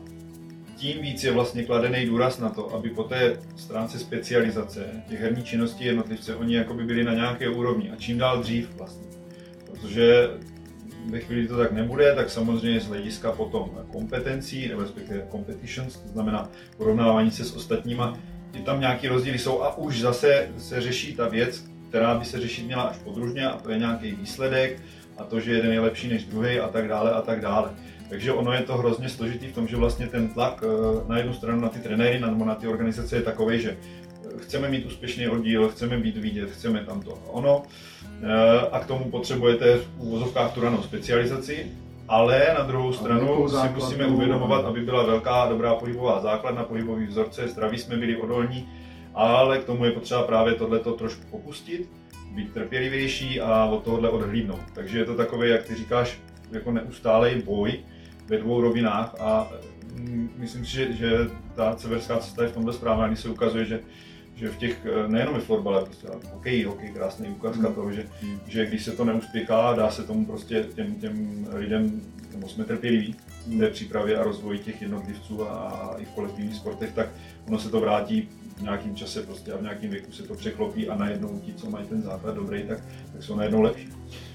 tím víc je vlastně kladený důraz na to, aby po té stránce specializace těch herní činností jednotlivce oni jakoby byli na nějaké úrovni a čím dál dřív vlastně. Protože ve chvíli to tak nebude, tak samozřejmě z hlediska potom kompetencí, nebo respektive competitions, to znamená porovnávání se s ostatníma, ty tam nějaký rozdíly jsou a už zase se řeší ta věc, která by se řešit měla až podružně a to je nějaký výsledek a to, že jeden je lepší než druhý a tak dále a tak dále. Takže ono je to hrozně složitý v tom, že vlastně ten tlak eh, na jednu stranu na ty trenéry nebo na ty organizace je takový, že chceme mít úspěšný oddíl, chceme být vidět, chceme tam to ono a k tomu potřebujete v úvozovkách tu ranou specializaci, ale na druhou stranu si musíme uvědomovat, aby byla velká dobrá pohybová základna, pohybový vzorce, zdraví jsme byli odolní, ale k tomu je potřeba právě tohleto trošku popustit, být trpělivější a od tohohle odhlídnout. Takže je to takové, jak ty říkáš, jako neustálej boj ve dvou rovinách a mm, myslím si, že, že ta severská cesta je v tomhle správná, se ukazuje, že že v těch, eh, nejenom ve florbale, prostě hokej, hokej, krásný ukázka mm. toho, že, mm. že když se to neuspěchá, dá se tomu prostě těm, těm lidem, nebo jsme trpěliví v té přípravě a rozvoji těch jednotlivců a i v kolektivních sportech, tak ono se to vrátí v nějakém čase prostě a v nějakém věku se to překlopí a najednou ti, co mají ten základ dobrý, tak, tak jsou najednou lepší.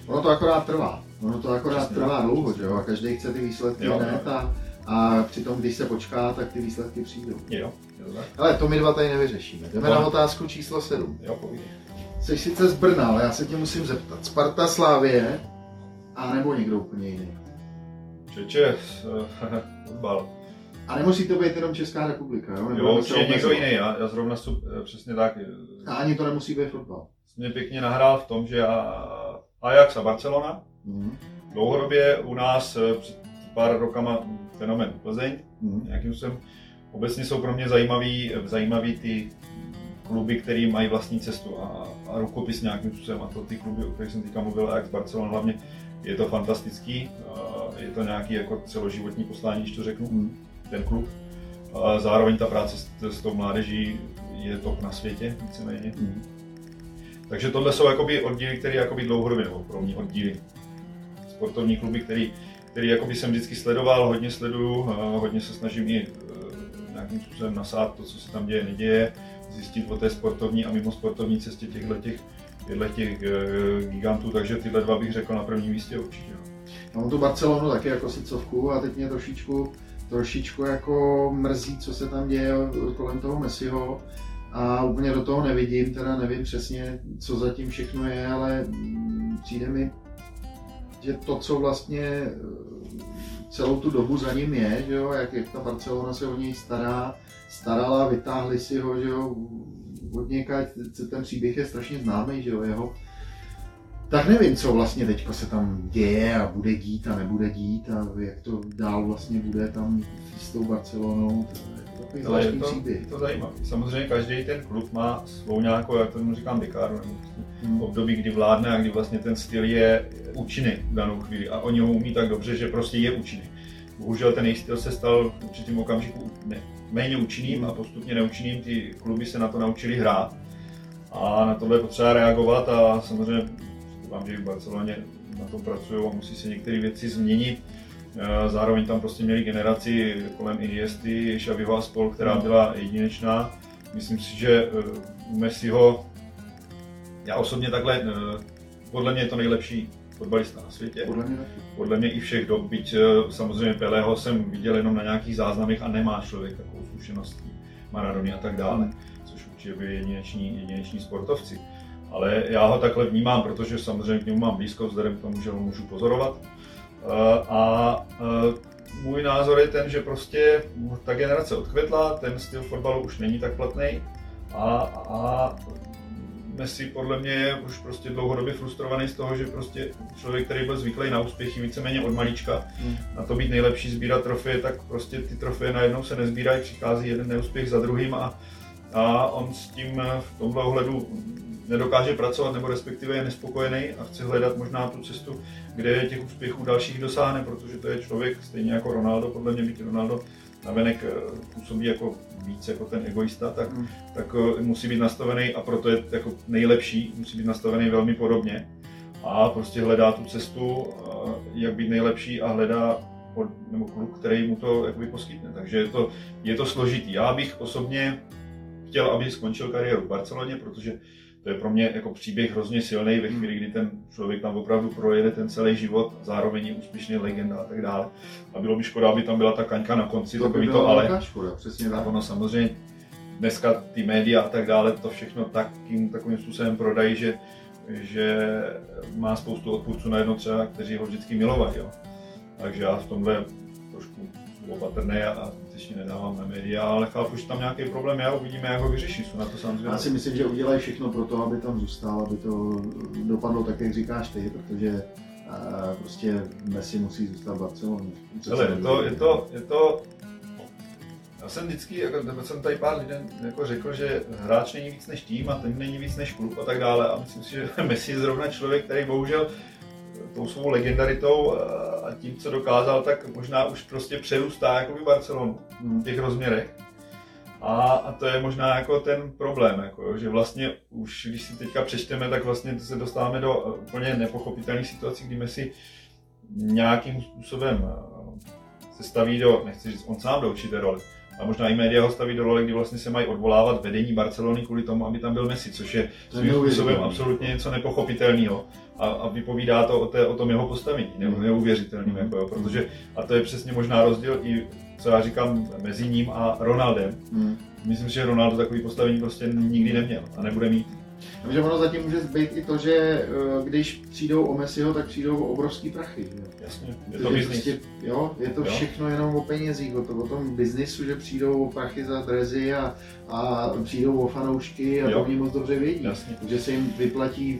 Ono to akorát trvá. Ono to akorát Přesně, trvá dlouho, že jo? A každý chce ty výsledky jo, hned a, a přitom, když se počká, tak ty výsledky přijdou.
Jo.
Ale to my dva tady nevyřešíme. Jdeme no. na otázku číslo 7.
Jo, povídej.
Jsi sice z Brna, ale já se tě musím zeptat. Sparta Slávie, a nebo někdo úplně jiný?
Čeče, (laughs) fotbal.
A nemusí to být jenom Česká republika, jo?
Nebo jo, určitě někdo jiný, já, já zrovna jsou, eh, přesně tak.
A ani to nemusí být fotbal.
Mě pěkně nahrál v tom, že já, Ajax a Barcelona, mm-hmm. dlouhodobě u nás eh, před pár rokama fenomen Plzeň, mm-hmm. nějakým způsobem Obecně jsou pro mě zajímavý, zajímavý ty kluby, které mají vlastní cestu a, a rukopis nějakým způsobem. A to ty kluby, o kterých jsem teďka mluvil, jak Barcelona hlavně, je to fantastický. Je to nějaký jako celoživotní poslání, když to řeknu, mm. ten klub. A zároveň ta práce s, s tou mládeží je top na světě, víceméně. Mm. Takže tohle jsou jakoby oddíly, které jakoby dlouhodobě, nebo pro mě oddíly. Sportovní kluby, který, který jakoby jsem vždycky sledoval, hodně sleduju, hodně se snažím i nějakým způsobem nasát to, co se tam děje, neděje, zjistit o té sportovní a mimo sportovní cestě těchto těch, těch e, gigantů, takže tyhle dva bych řekl na prvním místě určitě.
No. Mám tu Barcelonu taky jako sicovku a teď mě trošičku, trošičku jako mrzí, co se tam děje kolem toho Messiho a úplně do toho nevidím, teda nevím přesně, co zatím všechno je, ale přijde mi, že to, co vlastně celou tu dobu za ním je, že jo, jak, jak ta Barcelona se o něj stará, starala, vytáhli si ho, že jo, od někaď, ten příběh je strašně známý, že jo, jeho. Tak nevím, co vlastně teďko se tam děje a bude dít a nebude dít a jak to dál vlastně bude tam s tou Barcelonou.
To to je to, příběh. to zajímavé. Samozřejmě každý ten klub má svou nějakou, jak tomu říkám, dekáru, hmm. období, kdy vládne a kdy vlastně ten styl je účinný v danou chvíli a oni ho umí tak dobře, že prostě je účinný. Bohužel ten jejich styl se stal v určitém okamžiku ne, méně účinným a postupně neúčinným. Ty kluby se na to naučili hrát a na tohle je potřeba reagovat a samozřejmě vám, že v Barceloně na tom pracují a musí se některé věci změnit. Eh, zároveň tam prostě měli generaci kolem Iniesty, Xaviho a spol, která byla jedinečná. Myslím si, že eh, u Messiho, já osobně takhle, eh, podle mě je to nejlepší fotbalista na světě.
Podle mě,
Podle mě i všech dob, byť samozřejmě Pelého jsem viděl jenom na nějakých záznamech a nemá člověk takovou zkušenost Maradony a tak dále, hmm. což určitě byli jedineční, jedineční sportovci. Ale já ho takhle vnímám, protože samozřejmě k němu mám blízko, vzhledem k tomu, že ho můžu pozorovat Eh, a eh, můj názor je ten, že prostě ta generace odkvetla, ten styl fotbalu už není tak platný a, a Messi podle mě je už prostě dlouhodobě frustrovaný z toho, že prostě člověk, který byl zvyklý na úspěchy víceméně od malička, hmm. na to být nejlepší, sbírat trofeje, tak prostě ty trofeje najednou se nezbírají, přichází jeden neúspěch za druhým a, a on s tím v tomhle ohledu nedokáže pracovat nebo respektive je nespokojený a chce hledat možná tu cestu, kde těch úspěchů dalších dosáhne, protože to je člověk stejně jako Ronaldo, podle mě byť Ronaldo navenek eh, působí jako víc jako ten egoista, tak, hmm. tak eh, musí být nastavený a proto je jako nejlepší, musí být nastavený velmi podobně a prostě hledá tu cestu, eh, jak být nejlepší a hledá nebo kluk, který mu to jakoby poskytne. Takže je to, je to složitý. Já bych osobně chtěl, aby skončil kariéru v Barceloně, protože to je pro mě jako příběh hrozně silný ve hmm. chvíli, kdy ten člověk tam opravdu projede ten celý život, zároveň je úspěšný legenda a tak dále. A bylo by škoda, aby tam byla ta kaňka na konci,
to
takový
by
to
ale. Škoda, přesně tak.
Ono samozřejmě dneska ty média a tak dále to všechno takým, takovým způsobem prodají, že, že má spoustu odpůrců na jedno třeba, kteří ho vždycky milovali. Jo. Takže já v tomhle trošku opatrný a zbytečně nedávám na média, ale chápu, že tam nějaký problém je a uvidíme, jak ho vyřeší. Jsou na to samozřejmě.
Já si myslím, že udělají všechno pro to, aby tam zůstal, aby to dopadlo tak, jak říkáš ty, protože a prostě Messi musí zůstat v Barceloně.
Ale je to, je to, je to já jsem vždycky, jako, jsem tady pár lidem jako řekl, že hráč není víc než tým a ten není víc než klub a tak dále. A myslím si, že (laughs) Messi je zrovna člověk, který bohužel tou svou legendaritou a tím, co dokázal, tak možná už prostě přerůstá jako by Barcelonu v těch rozměrech. A, a to je možná jako ten problém, jako, že vlastně už když si teďka přečteme, tak vlastně se dostáváme do úplně nepochopitelných situací, kdy Messi nějakým způsobem se staví do, nechci říct, on sám do určité roli, a možná i média ho staví do role, kdy vlastně se mají odvolávat vedení Barcelony kvůli tomu, aby tam byl Messi, což je svým způsobem absolutně něco nepochopitelného. A, a vypovídá to o, té, o tom jeho postavení, nebo mm. neuvěřitelným, mm. jako, jo, protože, a to je přesně možná rozdíl i, co já říkám, mezi ním a Ronaldem. Mm. Myslím, že Ronaldo takový postavení prostě nikdy neměl a nebude mít.
Takže ono zatím může být i to, že eh, když přijdou o Messiho, tak přijdou o obrovský prachy.
Jo. Jasně, je to biznis. Prostě,
jo, je to jo. všechno jenom o penězích, o, to, o tom biznisu, že přijdou o prachy za drezy a, a přijdou o fanoušky a jo. to oni moc dobře vědí. Jasně. že se jim vyplatí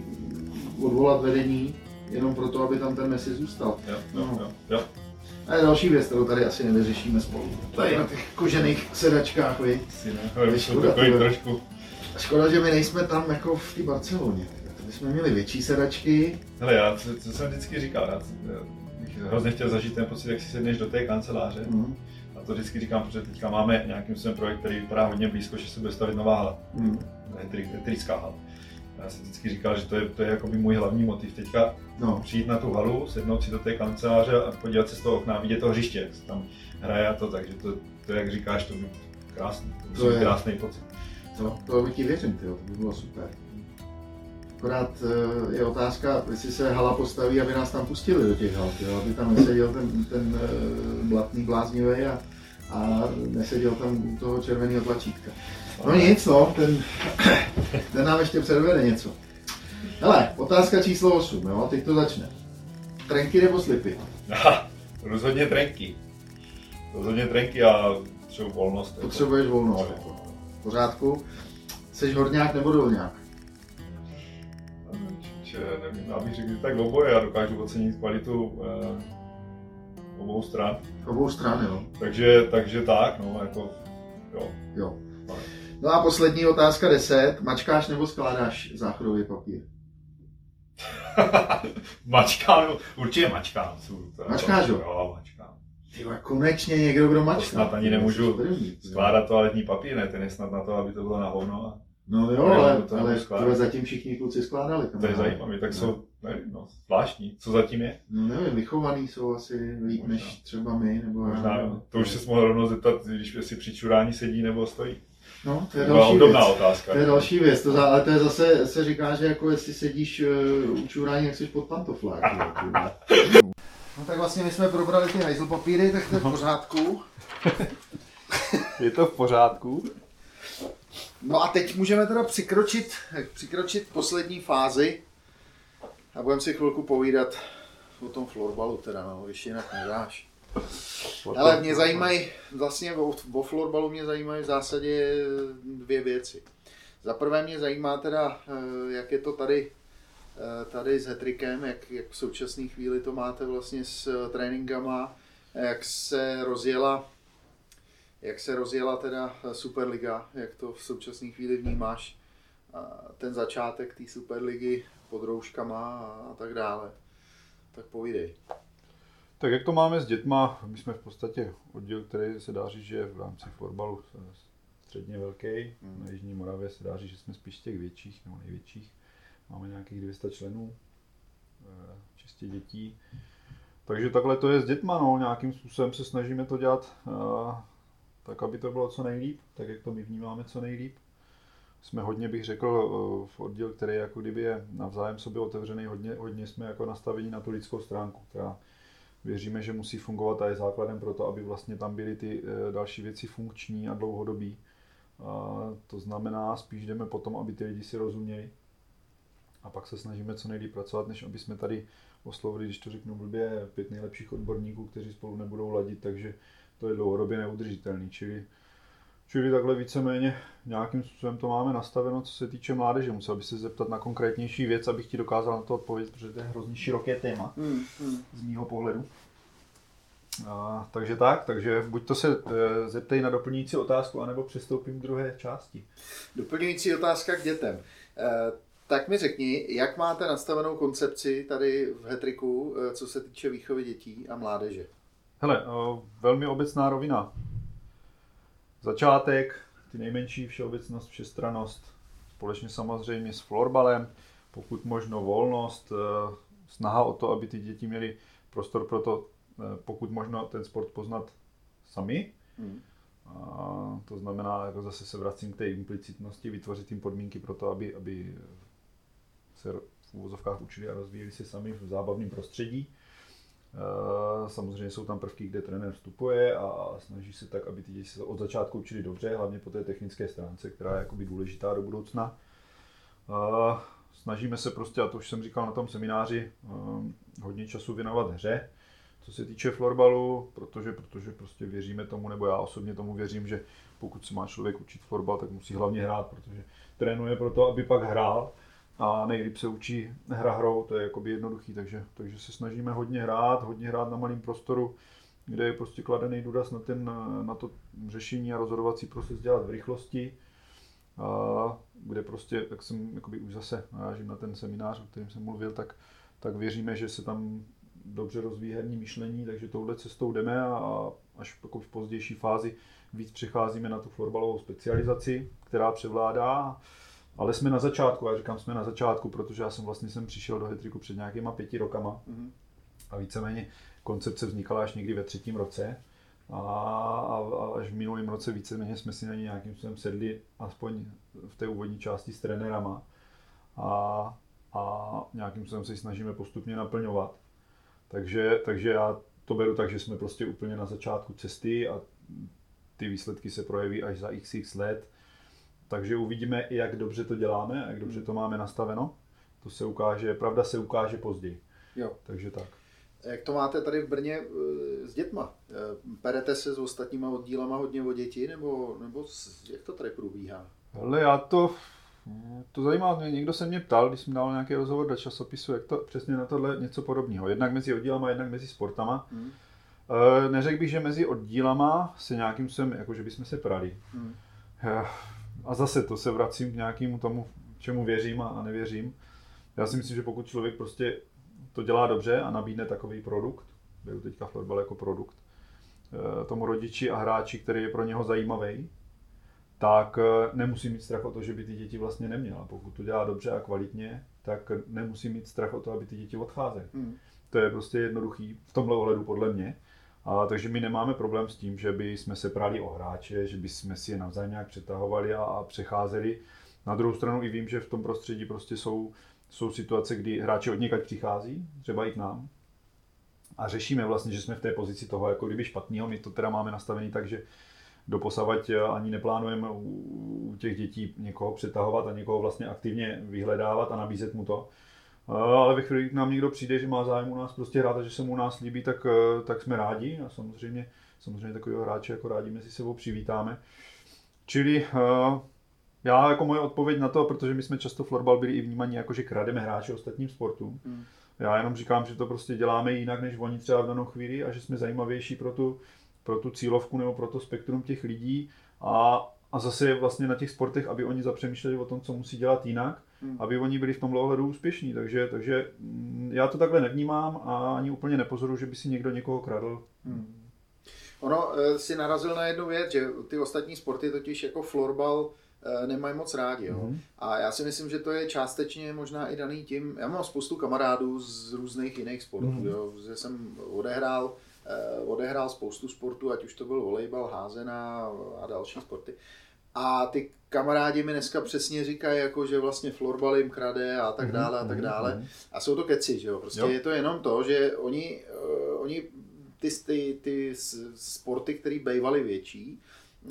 odvolat vedení jenom proto, aby tam ten Messi zůstal.
Jo, jo, no. jo, jo.
A je další věc, kterou tady asi nevyřešíme spolu. Tady na těch kožených sedačkách, vy.
Si ne, takový trošku
Škoda, že my nejsme tam jako v té Barceloně. To bychom měli větší sedačky.
Hele, já, co, co jsem vždycky říkal, já, já bych hrozně chtěl zažít ten pocit, jak si sedneš do té kanceláře. Mm. A to vždycky říkám, protože teďka máme nějakým svým projekt, který vypadá hodně blízko, že se bude stavit nová hala. Mm. Heterická hala. Já jsem vždycky říkal, že to je, to je jako by můj hlavní motiv. Teďka no. přijít na tu halu, sednout si do té kanceláře a podívat se z toho okna vidět to hřiště, jak se tam hraje a to, takže to, to jak říkáš, to by krásný, to, to je krásný pocit.
No, to by ti věřím, tyjo, to by bylo super. Akorát eh, je otázka, jestli se hala postaví, aby nás tam pustili do těch hal, tyjo, aby tam neseděl ten, ten uh, blatný bláznivý a, a neseděl tam u toho červeného tlačítka. No nic, no, ten, (coughs) ten nám ještě předvede něco. Hele, otázka číslo 8, jo, teď to začne. Trenky nebo slipy?
Aha, rozhodně trenky. Rozhodně trenky a třeba volnost.
Jako. Potřebuješ volnost. Jako v pořádku. Jsi horňák nebo dolňák?
nevím, já bych řekl, že tak oboje, já dokážu ocenit kvalitu eh, obou stran.
Obou stran, jo.
Takže, takže tak, no, jako, jo.
Jo. No a poslední otázka 10. Mačkáš nebo skládáš záchodový papír? (laughs)
mačkám, určitě mačkám.
Mačkáš, jo?
Jo, mačkám.
Ty konečně někdo, kdo mačká.
To snad ani nemůžu skládat toaletní papír, ne? Ten je snad na to, aby to bylo na hovno.
No jo, ale, to ale tyhle zatím všichni kluci skládali.
To je zajímavé, tak no. jsou, nevím, no, zvláštní. Co zatím je?
No nevím, vychovaný jsou asi líp Možná. než třeba my. Nebo
Možná, já, to už se mohl rovnou zeptat, když si při čurání sedí nebo stojí.
No, to je další věc.
otázka.
To je další věc, to, ale to je zase, se říká, že jako jestli sedíš uh, u čurání, jak jsi pod pantoflák. (laughs) No tak vlastně my jsme probrali ty hajzl papíry, tak to je v pořádku. (laughs)
je to v pořádku.
No a teď můžeme teda přikročit, přikročit poslední fázi a budeme si chvilku povídat o tom florbalu teda, no, když jinak nedáš. Ale mě zajímají, vlastně o, o florbalu mě zajímají v zásadě dvě věci. Za prvé mě zajímá teda, eh, jak je to tady tady s Hetrikem, jak, jak v současné chvíli to máte vlastně s eh, tréninkama, jak se rozjela jak se rozjela teda Superliga, jak to v současné chvíli vnímáš, ten začátek té Superligy pod rouškama a tak dále. Tak povídej.
Tak jak to máme s dětma, my jsme v podstatě oddíl, který se dá říct, že je v rámci fotbalu středně velký. Hmm. Na Jižní Moravě se dá říct, že jsme spíš těch větších nebo největších. Máme nějakých 200 členů, eh, čistě dětí. Takže takhle to je s dětma, no, nějakým způsobem se snažíme to dělat eh, tak, aby to bylo co nejlíp, tak jak to my vnímáme co nejlíp. Jsme hodně, bych řekl, eh, v oddíl, který jako kdyby je navzájem sobě otevřený, hodně, hodně jsme jako nastavení na tu lidskou stránku, která věříme, že musí fungovat a je základem pro to, aby vlastně tam byly ty další věci funkční a dlouhodobí. A to znamená, spíš jdeme potom, aby ty lidi si rozuměli, a pak se snažíme co nejlíp pracovat, než aby jsme tady oslovili, když to řeknu blbě, pět nejlepších odborníků, kteří spolu nebudou ladit, takže to je dlouhodobě neudržitelný. Čili, čili takhle víceméně nějakým způsobem to máme nastaveno, co se týče mládeže. Musel bych se zeptat na konkrétnější věc, abych ti dokázal na to odpovědět, protože to je hrozně široké téma
Hmm, hmm.
z mýho pohledu. A, takže tak, takže buď to se e, zeptej na doplňující otázku, anebo přestoupím k druhé části.
Doplňující otázka k dětem. Eh, tak mi řekni, jak máte nastavenou koncepci tady v Hetriku, eh, co se týče výchovy dětí a mládeže?
Hele, o, velmi obecná rovina. Začátek, ty nejmenší všeobecnost, všestranost, společně samozřejmě s florbalem, pokud možno volnost, e, snaha o to, aby ty děti měly prostor pro to, pokud možno ten sport poznat sami.
Hmm.
A to znamená, jako zase se vracím k té implicitnosti, vytvořit jim podmínky pro to, aby, aby se v úvozovkách učili a rozvíjeli se sami v zábavném prostředí. Eh, Samozřejmě jsou tam prvky, kde trenér vstupuje a snaží se tak, aby ty děti se od začátku učili dobře, hlavně po té technické stránce, která je jakoby důležitá do budoucna. Eh, Snažíme se prostě, a to už jsem říkal na tom semináři, eh, hodně času věnovat hře, co se týče florbalu, protože, protože prostě věříme tomu, nebo já osobně tomu věřím, že pokud se má člověk učit florbal, tak musí hlavně hrát, protože trénuje proto, aby pak hrál a nejlíp se učí hra hrou, to je jakoby jednoduchý, takže, takže se snažíme hodně hrát, hodně hrát na malém prostoru, kde je prostě kladený důraz na, ten, na to řešení a rozhodovací proces dělat v rychlosti, a kde prostě, jak jsem jakoby už zase narážím na ten seminář, o kterém jsem mluvil, tak, tak věříme, že se tam dobře rozvíjí herní myšlení, takže touhle cestou jdeme a až jako v pozdější fázi víc přecházíme na tu florbalovou specializaci, která převládá. Ale jsme na začátku, já říkám, jsme na začátku, protože já jsem vlastně sem přišel do Hetriku před nějakýma pěti rokama
Mhm.
a víceméně koncepce vznikala až někdy ve třetím roce. A, a, a až v minulém roce víceméně jsme si na ně nějakým způsobem sedli, aspoň v té úvodní části s trenérama. A, a nějakým způsobem se ji snažíme postupně naplňovat. Takže, takže já to beru tak, že jsme prostě úplně na začátku cesty a ty výsledky se projeví až za xx let. Takže uvidíme, jak dobře to děláme, jak dobře to máme nastaveno. To se ukáže, pravda se ukáže později.
Jo.
Takže tak.
Jak to máte tady v Brně eh, s dětma? Eh, Perete se s ostatníma oddílama hodně o děti, nebo, nebo jak to tady probíhá?
Ale já to, to zajímá mě, někdo se mě ptal, když jsem dal nějaký rozhovor do časopisu, jak to přesně na tohle něco podobného. Jednak mezi oddílama, jednak mezi sportama.
Hmm.
E, neřekl bych, že mezi oddílama se nějakým sem, jako že bychom se prali.
Hmm.
A zase to se vracím k nějakému tomu, čemu věřím a- nevěřím. Já si myslím, že pokud člověk prostě to dělá dobře a nabídne takový produkt, beru teďka florbal jako produkt, eh, tomu rodiči a hráči, který je pro něho zajímavý, tak eh, nemusí mít strach o to, že by ty děti vlastně neměl. A pokud to dělá dobře a kvalitně, tak nemusí mít strach o to, aby ty děti odcházely.
Hmm.
To je prostě jednoduchý v tomhle ohledu podle mě. A, takže my nemáme problém s tím, že by jsme se prali o hráče, že by jsme si je navzájem nějak přetahovali a, a přecházeli. Na druhou stranu i vím, že v tom prostředí prostě jsou, jsou situace, kdy hráči od někaď přichází, třeba i k nám. A řešíme vlastně, že jsme v té pozici toho jako kdyby špatného. My to teda máme nastavený tak, že doposavať ani neplánujeme u těch dětí někoho přetahovat a někoho vlastně aktivně vyhledávat a nabízet mu to. Ale ve chvíli, kdy nám někdo přijde, že má zájem u nás prostě hrát a že se mu u nás líbí, tak, eh, tak jsme rádi a samozřejmě, samozřejmě takového hráče jako rádi mezi sebou přivítáme. Čili eh, já jako moje odpověď na to, protože my jsme často florbal byli i vnímaní jako, že krademe hráče ostatním sportům.
Hmm.
Já jenom říkám, že to prostě děláme jinak, než oni třeba v danou chvíli a že jsme zajímavější pro tu, pro tu cílovku nebo pro to spektrum těch lidí a, a zase je vlastně na těch sportech, aby oni zapřemýšleli o tom, co musí dělat jinak,
Hmm.
aby oni byli v tomhle ohledu úspěšní. Takže, takže mm, já to takhle nevnímám a ani úplně nepozoruju, že by si někdo někoho kradl.
Hmm. Ono eh, si narazil na jednu věc, že ty ostatní sporty totiž jako florbal eh, nemají moc rádi. Jo?
Mhm.
A já si myslím, že to je částečně možná i daný tím, já mám spoustu kamarádů z různých jiných sportů,
Mhm.
jo? že jsem odehrál, eh, odehrál spoustu sportů, ať už to byl volejbal, házená a další sporty. A ty kamarádi mi dneska přesně říkají, jako, že vlastně florbal jim krade a tak
Mhm,
dále a tak
mhm,
dále.
mhm.
A jsou to keci, že jo? Prostě
Jo.
je to jenom to, že oni, uh, oni ty, ty, ty sporty, které bývaly větší,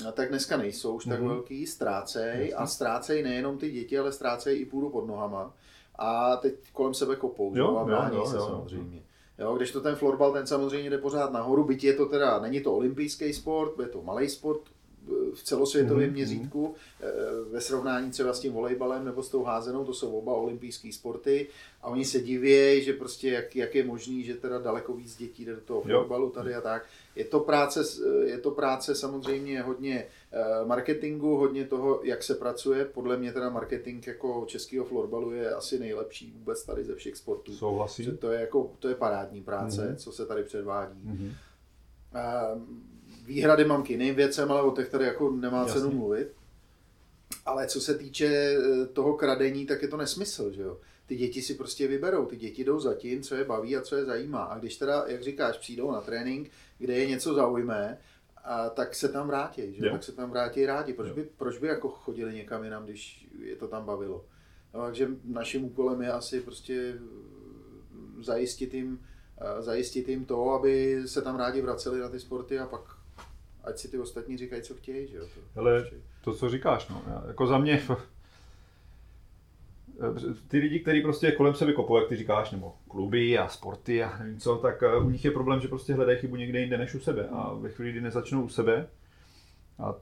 a tak dneska nejsou už tak
Mhm.
velký, ztrácej
Jasně.
a ztrácejí nejenom ty děti, ale ztrácejí i půdu pod nohama. a teď kolem sebe kopou, jo, a brání se jo, samozřejmě. Jo, když to ten florbal, ten samozřejmě jde pořád nahoru, byť je to teda, není to olympijský sport, je to malý sport, v celosvětovém mm-hmm. měřítku eh, ve srovnání třeba s tím volejbalem nebo s tou házenou, to jsou oba olympijské sporty a oni se diví, že prostě jak, jak je možný, že teda daleko víc dětí jde do toho florbalu tady a tak. Je to práce, je to práce samozřejmě hodně eh, marketingu, hodně toho, jak se pracuje. Podle mě teda marketing jako českého florbalu je asi nejlepší vůbec tady ze všech sportů.
Souhlasím.
To je, jako, to je parádní práce, mm-hmm. co se tady předvádí. Mm-hmm. Výhrady mám k jiným věcem, ale o těch tady jako nemá Jasně. cenu mluvit. Ale co se týče eh, toho kradení, tak je to nesmysl, že jo. Ty děti si prostě vyberou, ty děti jdou za tím, co je baví a co je zajímá. A když teda, jak říkáš, přijdou na trénink, kde je něco zaujme, a tak se tam vrátí, že? Jo. tak se tam vrátí rádi. Proč by, proč by jako chodili někam jinam, když je to tam bavilo? No, takže naším úkolem je asi prostě zajistit jim, eh, zajistit jim to, aby se tam rádi vraceli na ty sporty a pak ať si ty ostatní říkají, co chtějí. Že jo?
To, Ale to, co říkáš, no, já, jako za mě, ty lidi, kteří prostě kolem sebe kopou, jak ty říkáš, nebo kluby a sporty a nevím co, tak eh, u nich je problém, že prostě hledají chybu někde jinde než u sebe. A ve chvíli, kdy nezačnou u sebe, a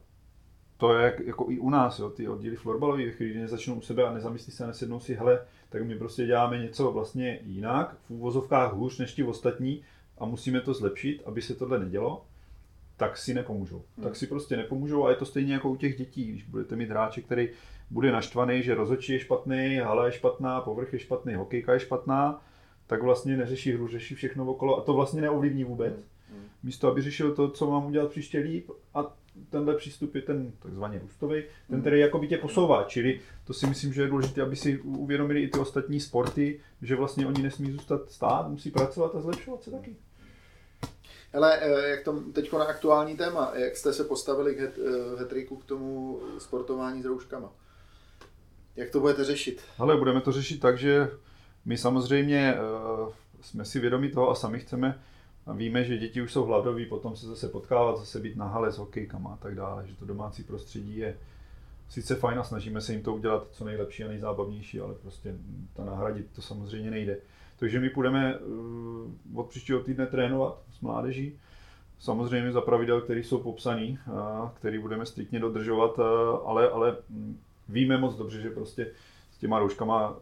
to je jako i u nás, jo, ty oddíly florbalový, ve chvíli, kdy nezačnou u sebe a nezamyslí se a nesednou si, hele, tak my prostě děláme něco vlastně jinak, v úvozovkách hůř než ti ostatní a musíme to zlepšit, aby se tohle nedělo tak si nepomůžou. Hmm. Tak si prostě nepomůžou a je to stejně jako u těch dětí, když budete mít hráče, který bude naštvaný, že rozhodčí je špatný, hala je špatná, povrch je špatný, hokejka je špatná, tak vlastně neřeší hru, řeší všechno okolo a to vlastně neovlivní vůbec. Hmm. Místo, aby řešil to, co mám udělat příště líp a tenhle přístup je ten takzvaně růstový, ten, hmm. který jako by tě posouvá. Čili to si myslím, že je důležité, aby si uvědomili i ty ostatní sporty, že vlastně oni nesmí zůstat stát, musí pracovat a zlepšovat se taky.
Hele, eh, jak to teď na aktuální téma, jak jste se postavili k eh, hetriku k tomu sportování s rouškama? Jak to budete řešit?
Ale budeme to řešit tak, že my samozřejmě uh, jsme si vědomi toho a sami chceme, a víme, že děti už jsou hladoví, potom se zase potkávat, zase být na hale s hokejkama a tak dále, že to domácí prostředí je sice fajn a snažíme se jim to udělat co nejlepší a nejzábavnější, ale prostě ta nahradit to samozřejmě nejde. Takže my půjdeme uh, od příštího týdne trénovat s mládeží, samozřejmě za pravidel, které jsou popsané, který budeme striktně dodržovat, ale, ale mm, víme moc dobře, že prostě s těma rouškama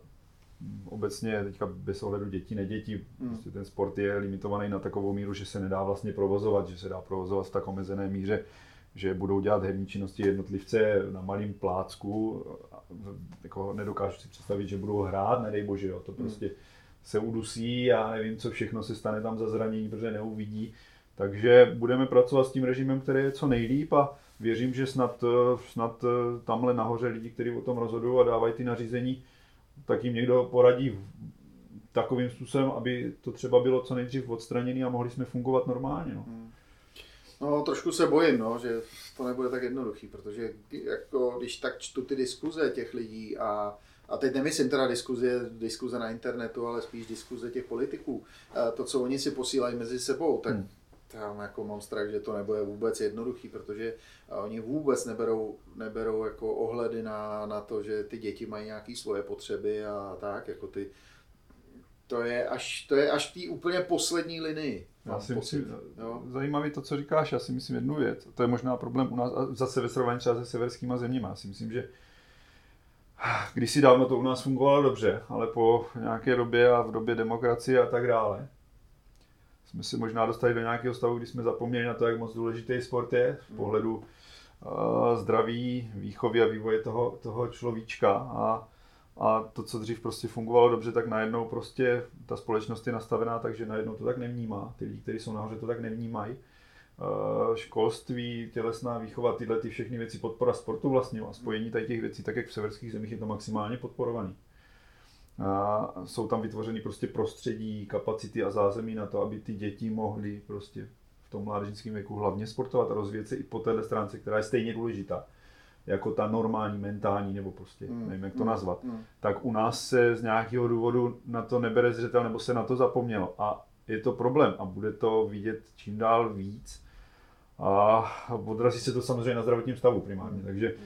mm, obecně teďka bez ohledu dětí, nedětí, hmm. prostě ten sport je limitovaný na takovou míru, že se nedá vlastně provozovat, že se dá provozovat v tak omezené míře, že budou dělat herní činnosti jednotlivce na malém plácku, jako nedokážu si představit, že budou hrát, nedej bože, jo, to hmm. prostě se udusí a nevím, co všechno se stane tam za zranění, protože neuvidí. Takže budeme pracovat s tím režimem, který je co nejlíp a věřím, že snad, snad tamhle nahoře lidi, kteří o tom rozhodují a dávají ty nařízení, tak jim někdo poradí takovým způsobem, aby to třeba bylo co nejdřív odstraněné a mohli jsme fungovat normálně. No. Hmm.
No, trošku se bojím, no, že to nebude tak jednoduchý, protože jako, když tak čtu ty diskuze těch lidí a a teď nemyslím teda diskuze, diskuze na internetu, ale spíš diskuze těch politiků, to, co oni si posílají mezi sebou, tak hmm. Tam jako mám strach, že to nebude vůbec jednoduchý, protože oni vůbec neberou, neberou jako ohledy na, na to, že ty děti mají nějaké svoje potřeby a tak, jako ty, to je až, to je až v té úplně poslední linii.
Já si myslím, jo? zajímavý to, co říkáš, já si myslím jednu věc, to je možná problém u nás, a zase ve srovnání třeba se severskýma zeměma, já si myslím, že (sighs) když si dávno to u nás fungovalo dobře, ale po nějaké době a v době demokracie a tak dále, jsme si možná dostali do nějakého stavu, kdy jsme zapomněli na to, jak moc důležitý sport je z pohledu uh, zdraví, výchovy a vývoje toho, toho človíčka a, a to, co dřív prostě fungovalo dobře, tak najednou prostě ta společnost je nastavená tak, že najednou to tak nevnímá. Ty lidi, kteří jsou nahoře, to tak nevnímají. Eh, školství, tělesná výchova, tyhle ty všechny věci, podpora sportu vlastně a spojení tady těch věcí, tak jak v severských zemích je to maximálně podporovaný. A jsou tam vytvořeny prostě prostředí, kapacity a zázemí na to, aby ty děti mohly prostě v tom mládežnickém věku hlavně sportovat a rozvíjet se i po téhle stránce, která je stejně důležitá jako ta normální, mentální, nebo prostě, mm, nevím, jak to mm, nazvat, mm. tak u nás se z nějakého důvodu na to nebere zřetel, nebo se na to zapomnělo. A je to problém a bude to vidět čím dál víc a odrazí se to samozřejmě na zdravotním stavu primárně. Takže Uh,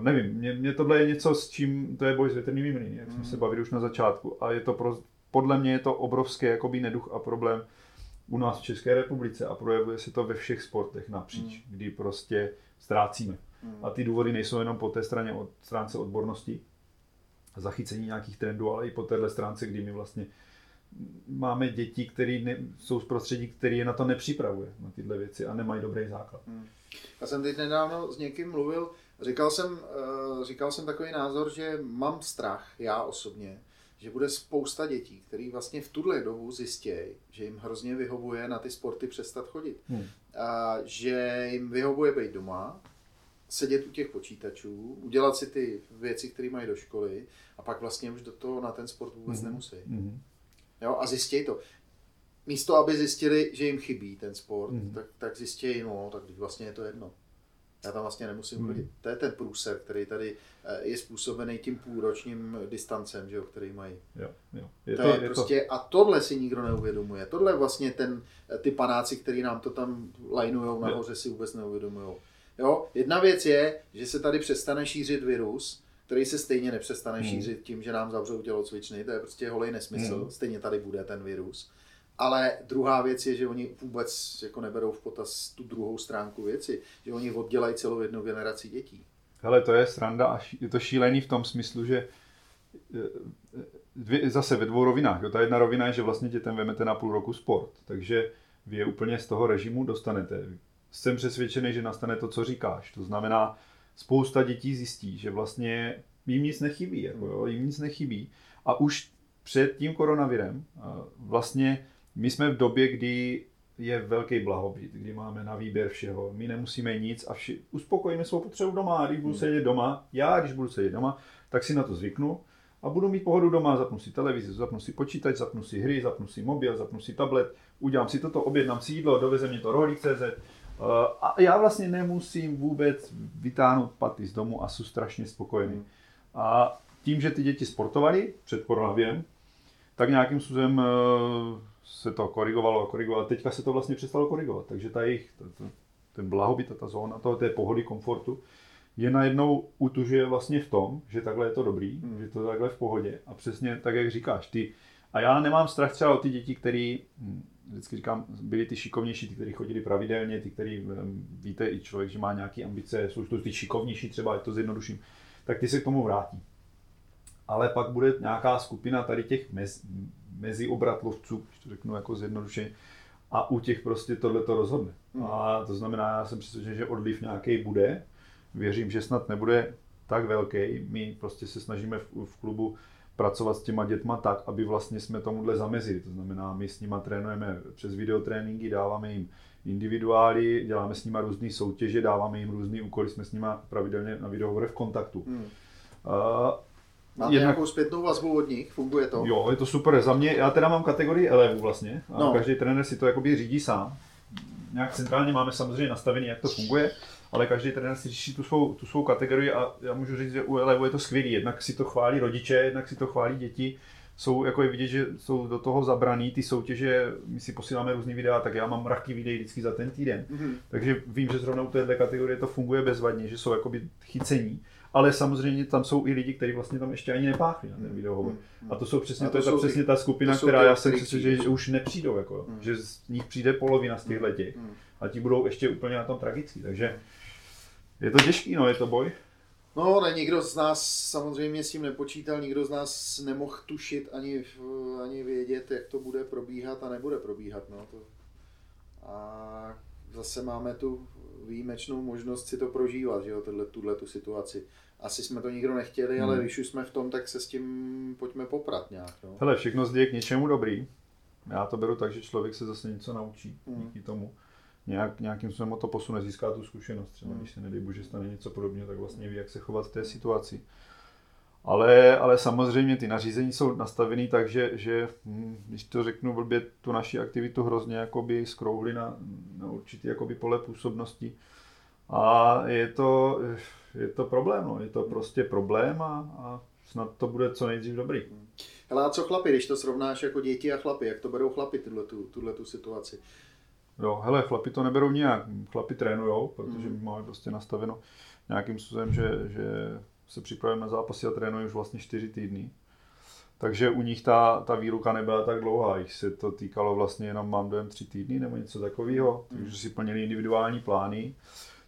nevím, mě, mě tohle je něco, s čím, to je boj s větrnými mlýny, jak jsme se bavili už na začátku. A je to pro, podle mě je to obrovský jakoby neduch a problém u nás v České republice a projevuje se to ve všech sportech napříč, mm. kdy prostě ztrácíme. Mm. A ty důvody nejsou jenom po té straně od stránce odbornosti, zachycení nějakých trendů, ale i po téhle stránce, kdy my vlastně máme děti, které jsou z prostředí, které je na to nepřipravuje, na tyhle věci a nemají dobrý základ. Hmm.
Já jsem teď nedávno s někým mluvil, říkal jsem, uh, říkal jsem takový názor, že mám strach, já osobně, že bude spousta dětí, který vlastně v tuhle dobu zjistí, že jim hrozně vyhovuje na ty sporty přestat chodit. Hmm. A že jim vyhovuje být doma, sedět u těch počítačů, udělat si ty věci, které mají do školy a pak vlastně už do toho na ten sport vůbec hmm. nemusí. Hmm. Jo, a zjistějí to. Místo, aby zjistili, že jim chybí ten sport, mm. tak, tak zjistějí, no, tak vlastně je to jedno. Já tam vlastně nemusím mm. chodit. To je ten průser, který tady eh, je způsobený tím půlročním distancem, že jo, který mají.
Jo, jo. Je
to, to je prostě, to... A tohle si nikdo neuvědomuje. Tohle vlastně ten, eh, ty panáci, který nám to tam lajnujou nahoře, si vůbec neuvědomují. Jo, jedna věc je, že se tady přestane šířit virus, který se stejně nepřestane hmm. šířit tím, že nám zavřou tělocvičny, to je prostě holej nesmysl, hmm. stejně tady bude ten virus. Ale druhá věc je, že oni vůbec jako neberou v potaz tu druhou stránku věci, že oni oddělají celou jednu generaci dětí.
Hele, to je sranda a je to šílený v tom smyslu, že e, e, dvě, zase ve dvou rovinách. Jo. Ta jedna rovina je, že vlastně dětem vemete na půl roku sport, takže vy je úplně z toho režimu dostanete. Jsem přesvědčený, že nastane to, co říkáš. To znamená, spousta dětí zjistí, že vlastně jim nic nechybí, jako jo, jim nic nechybí. A už před tím koronavirem vlastně my jsme v době, kdy je velký blahobyt, kdy máme na výběr všeho. My nemusíme nic a vši, uspokojíme svou potřebu doma. A když budu hmm. sedět doma, já když budu sedět doma, tak si na to zvyknu a budu mít pohodu doma, zapnu si televizi, zapnu si počítač, zapnu si hry, zapnu si mobil, zapnu si tablet, udělám si toto, objednám si jídlo, doveze mě to rohlík.cz, Eh, a já vlastně nemusím vůbec vytáhnout paty z domu a jsem strašně spokojený. Hmm. A tím, že ty děti sportovaly před koronavirem, tak nějakým způsobem eh, se to korigovalo a korigovalo. Teďka se to vlastně přestalo korigovat, takže ta jejich, ten blahobyt a ta zóna toho, té pohody, komfortu, je najednou utužuje vlastně v tom, že takhle je to dobrý, hmm. že to takhle v pohodě. A přesně tak, jak říkáš, ty, a já nemám strach třeba o ty děti, který hm, vždycky říkám, byli ty šikovnější, ty, kteří chodili pravidelně, ty, kteří, víte, i člověk, že má nějaké ambice, jsou to ty šikovnější třeba, je to zjednoduším, tak ty se k tomu vrátí. Ale pak bude nějaká skupina tady těch mez, meziobratlovců, když to řeknu jako zjednodušeně, a u těch prostě tohle to rozhodne. Hmm. A to znamená, já jsem přesvědčen, že odliv nějaký bude. Věřím, že snad nebude tak velký. My prostě se snažíme v, v klubu pracovat s těma dětma tak, aby vlastně jsme tomuhle zamezili. To znamená, my s nima trénujeme přes videotréninky, dáváme jim individuály, děláme s nima různé soutěže, dáváme jim různé úkoly, jsme s nima pravidelně na videohovore v kontaktu. Hmm.
Máte Jednak... nějakou zpětnou vazbu od nich? Funguje to?
Jo, je to super. Za mě, já teda mám kategorii elevů vlastně. A no. každý trenér si to jakoby řídí sám. Nějak centrálně máme samozřejmě nastavený, jak to funguje ale každý trenér si řeší tu svou, tu svou kategorii a já můžu říct, že u Elevu je to skvělý. Jednak si to chválí rodiče, jednak si to chválí děti. Jsou, jako je vidět, že jsou do toho zabraný ty soutěže, my si posíláme různý videa, tak já mám mraky videí vždycky za ten týden. Mm-hmm. Takže vím, že zrovna u této kategorie to funguje bezvadně, že jsou jakoby chycení. Ale samozřejmě tam jsou i lidi, kteří vlastně tam ještě ani nepáchli na ten mhm. videohovor. Mm-hmm. A to jsou přesně, a to, to je ta, přesně ta skupina, která já jsem přesvědčen, že už nepřijdou, jako, mm-hmm. že z nich přijde polovina z těchto těch. Mm-hmm. A ti budou ještě úplně na tom tragický. Takže je to těžký, no, je to boj.
No, ne, nikdo z nás samozřejmě s tím nepočítal, nikdo z nás nemohl tušit ani, ani vědět, jak to bude probíhat a nebude probíhat. No. To... A zase máme tu výjimečnou možnost si to prožívat, že jo, tuhle tu situaci. Asi jsme to nikdo nechtěli, hmm. ale když už jsme v tom, tak se s tím pojďme poprat nějak. No.
Hele, všechno zde je k něčemu dobrý. Já to beru tak, že člověk se zase něco naučí hmm. díky tomu nějak, nějakým způsobem o to posune, získá tu zkušenost. Třeba hmm. když se nedej bože stane něco podobného, tak vlastně ví, jak se chovat v té situaci. Ale, ale samozřejmě ty nařízení jsou nastavené tak, že, že hm, když to řeknu blbě, tu naši aktivitu hrozně jakoby skrouhli na, na určitý jakoby pole působnosti. A je to, je to problém, no. je to prostě problém a, a snad to bude co nejdřív dobrý.
Ale a co chlapi, když to srovnáš jako děti a chlapi, jak to berou chlapi tuhle tu, tuhle tu situaci?
Jo, hele, chlapi to neberou nějak, chlapi trénujou, protože my máme prostě nastaveno nějakým způsobem, že, že se připravujeme na zápasy a trénujeme už vlastně čtyři týdny. Takže u nich ta, ta výruka nebyla tak dlouhá, jich se to týkalo vlastně jenom mám dojem tři týdny nebo něco takového, takže si plnili individuální plány.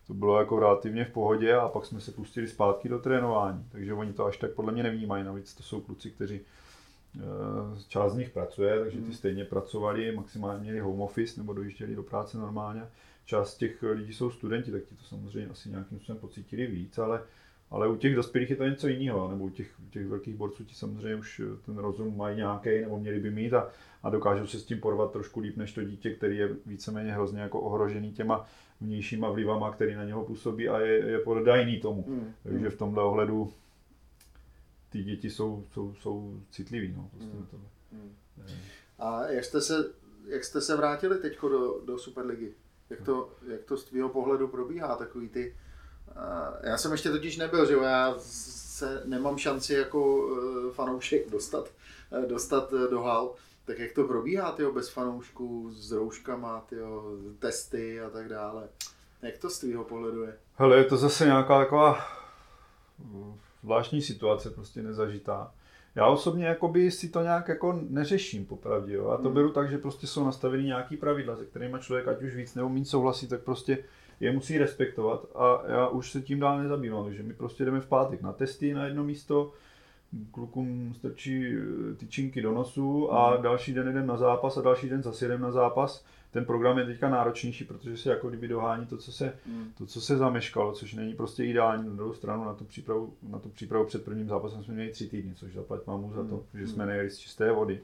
To bylo jako relativně v pohodě a pak jsme se pustili zpátky do trénování, takže oni to až tak podle mě nevnímají, navíc to jsou kluci, kteří eh, část z nich pracuje, takže ty stejně pracovali, maximálně měli home office nebo dojížděli do práce normálně. Část těch lidí jsou studenti, tak ti to samozřejmě asi nějakým způsobem pocítili víc, ale ale u těch dospělých je to něco jiného, nebo u těch, u těch velkých borců ti samozřejmě už ten rozum mají nějaký, nebo měli by mít a, a dokážou se s tím porvat trošku líp než to dítě, který je víceméně hrozně jako ohrožený těma vnějšíma vlivama, který na něho působí a je, je podajný tomu. Mm. Takže v tomhle ohledu ty děti jsou, jsou, jsou citlivý. No, prostě mm. tohle. Mm.
A jak jste se, jak jste se vrátili teď do, do Superligy? Jak to, jak to z tvého pohledu probíhá, takový ty já jsem ještě totiž nebyl, že jo, já se nemám šanci jako eh, fanoušek dostat, eh, dostat do hal. Tak jak to probíhá, tyjo, bez fanoušků, s rouškama, tyjo, testy a tak dále? Jak to z tvýho pohledu je?
Hele, je to zase nějaká taková zvláštní situace, prostě nezažitá. Já osobně jakoby si to nějak jako neřeším popravdě. Jo. Já to hmm. beru tak, že prostě jsou nastaveny nějaký pravidla, se kterými člověk ať už víc nebo méně souhlasí, tak prostě je musí respektovat a já už se tím dál nezabývám, takže my prostě jdeme v pátek na testy na jedno místo, klukům strčí eh, tyčinky do nosu a mm. další den jdem na zápas a další den zase jdem na zápas. Ten program je teďka náročnější, protože se jako kdyby dohání to, co se, mm. to, co se zameškalo, což není prostě ideální. Na druhou stranu na tu přípravu, na tu přípravu před prvním zápasem jsme měli tři týdny, což zaplať mám za to, mm. že jsme nejeli z čisté vody.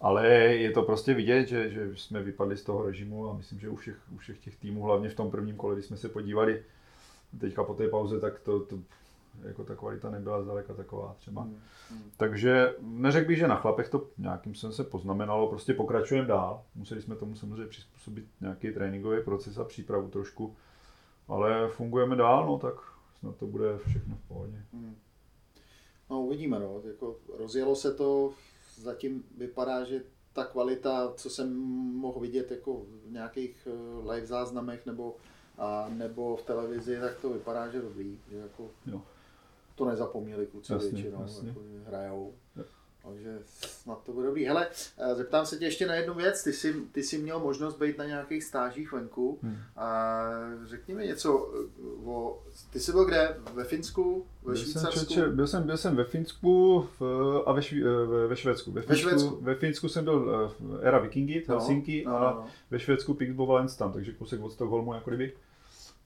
Ale je to prostě vidět, že, že jsme vypadli z toho režimu a myslím, že u všech, u všech těch týmů, hlavně v tom prvním kole, když jsme se podívali teďka po té pauze, tak to, to jako ta kvalita nebyla zdaleka taková třeba. Hmm. Takže neřekl bych, že na chlapech to nějakým jsem se poznamenalo, prostě pokračujeme dál. Museli jsme tomu samozřejmě přizpůsobit nějaký tréninkový proces a přípravu trošku, ale fungujeme dál, no tak snad to bude všechno v pohodě. Hmm.
No uvidíme, no. Jako rozjelo se to zatím vypadá, že ta kvalita, co jsem mohl vidět jako v nějakých eh, live záznamech nebo, a, nebo v televizi, tak to vypadá, že dobrý. Že jako jo. To nezapomněli kluci jasně, většinou, jasně. Jako, hrajou. Jo. Takže snad to bude dobrý. Hele, eh, zeptám se tě ještě na jednu věc. Ty jsi, ty jsi měl možnost být na nějakých stážích venku. Hmm. A řekni mi něco eh, o... Ty jsi byl kde? Ve Finsku? Ve byl Švýcarsku? Jsem, če,
byl, jsem, byl jsem ve Finsku v, a ve, šví, eh, ve, ve Švédsku. Ve, Finsku, ve, Švédsku. ve Finsku jsem byl v Era Vikingi, no, Helsinki no, no, no. a ve Švédsku Pixbo Valenstam, takže kousek od Stockholmu jako kdyby.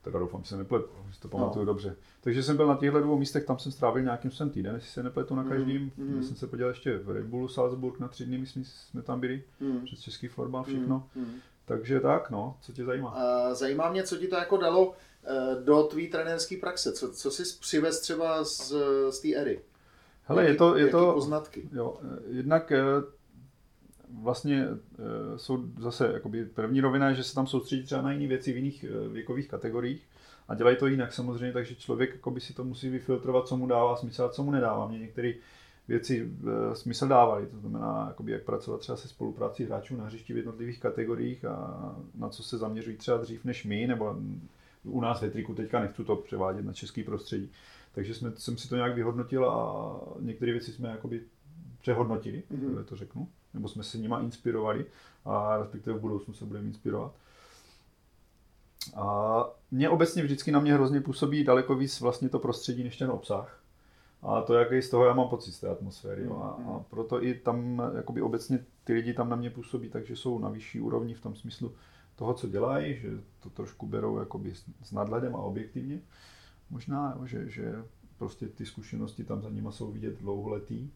Teda doufám, že se nepletu, že to pamatuju no. dobře. Takže jsem byl na těchto dvou místech, tam jsem strávil nějakým sem týden, jestli se nepletu na každým. Mm. Mm. jsem se podíval ještě v Red Bullu Salzburg na tři dny, myslím, jsme tam byli, mm. přes český florbal, všechno. Mm. Takže tak, no, co tě zajímá?
Uh, zajímá mě, co ti to jako dalo uh, do tvý trenérské praxe, co, co jsi přivez třeba z, z té ery?
Hele, jaký, je to, je to,
poznatky?
Jo, eh, jednak vlastně jsou zase jakoby první rovina, že se tam soustředí třeba na jiné věci v jiných věkových kategoriích a dělají to jinak samozřejmě, takže člověk by si to musí vyfiltrovat, co mu dává smysl a co mu nedává. Mě některé věci e, smysl dávaly, to znamená, jakoby, jak pracovat třeba se spoluprácí hráčů na hřišti v jednotlivých kategoriích a na co se zaměřují třeba dřív než my, nebo u nás ve triku teďka nechci to převádět na český prostředí. Takže jsme, jsem si to nějak vyhodnotil a některé věci jsme jakoby přehodnotili, mm-hmm. to řeknu, nebo jsme se nima inspirovali a respektive v budoucnu se budeme inspirovat. A mě obecně vždycky na mě hrozně působí daleko víc vlastně to prostředí než ten obsah. A to, jaký z toho já mám pocit z té atmosféry. Jo. A, a proto i tam jakoby obecně ty lidi tam na mě působí, takže jsou na vyšší úrovni v tom smyslu toho, co dělají, že to trošku berou jakoby s nadhledem a objektivně. Možná, že, že prostě ty zkušenosti tam za nima jsou vidět dlouholetý.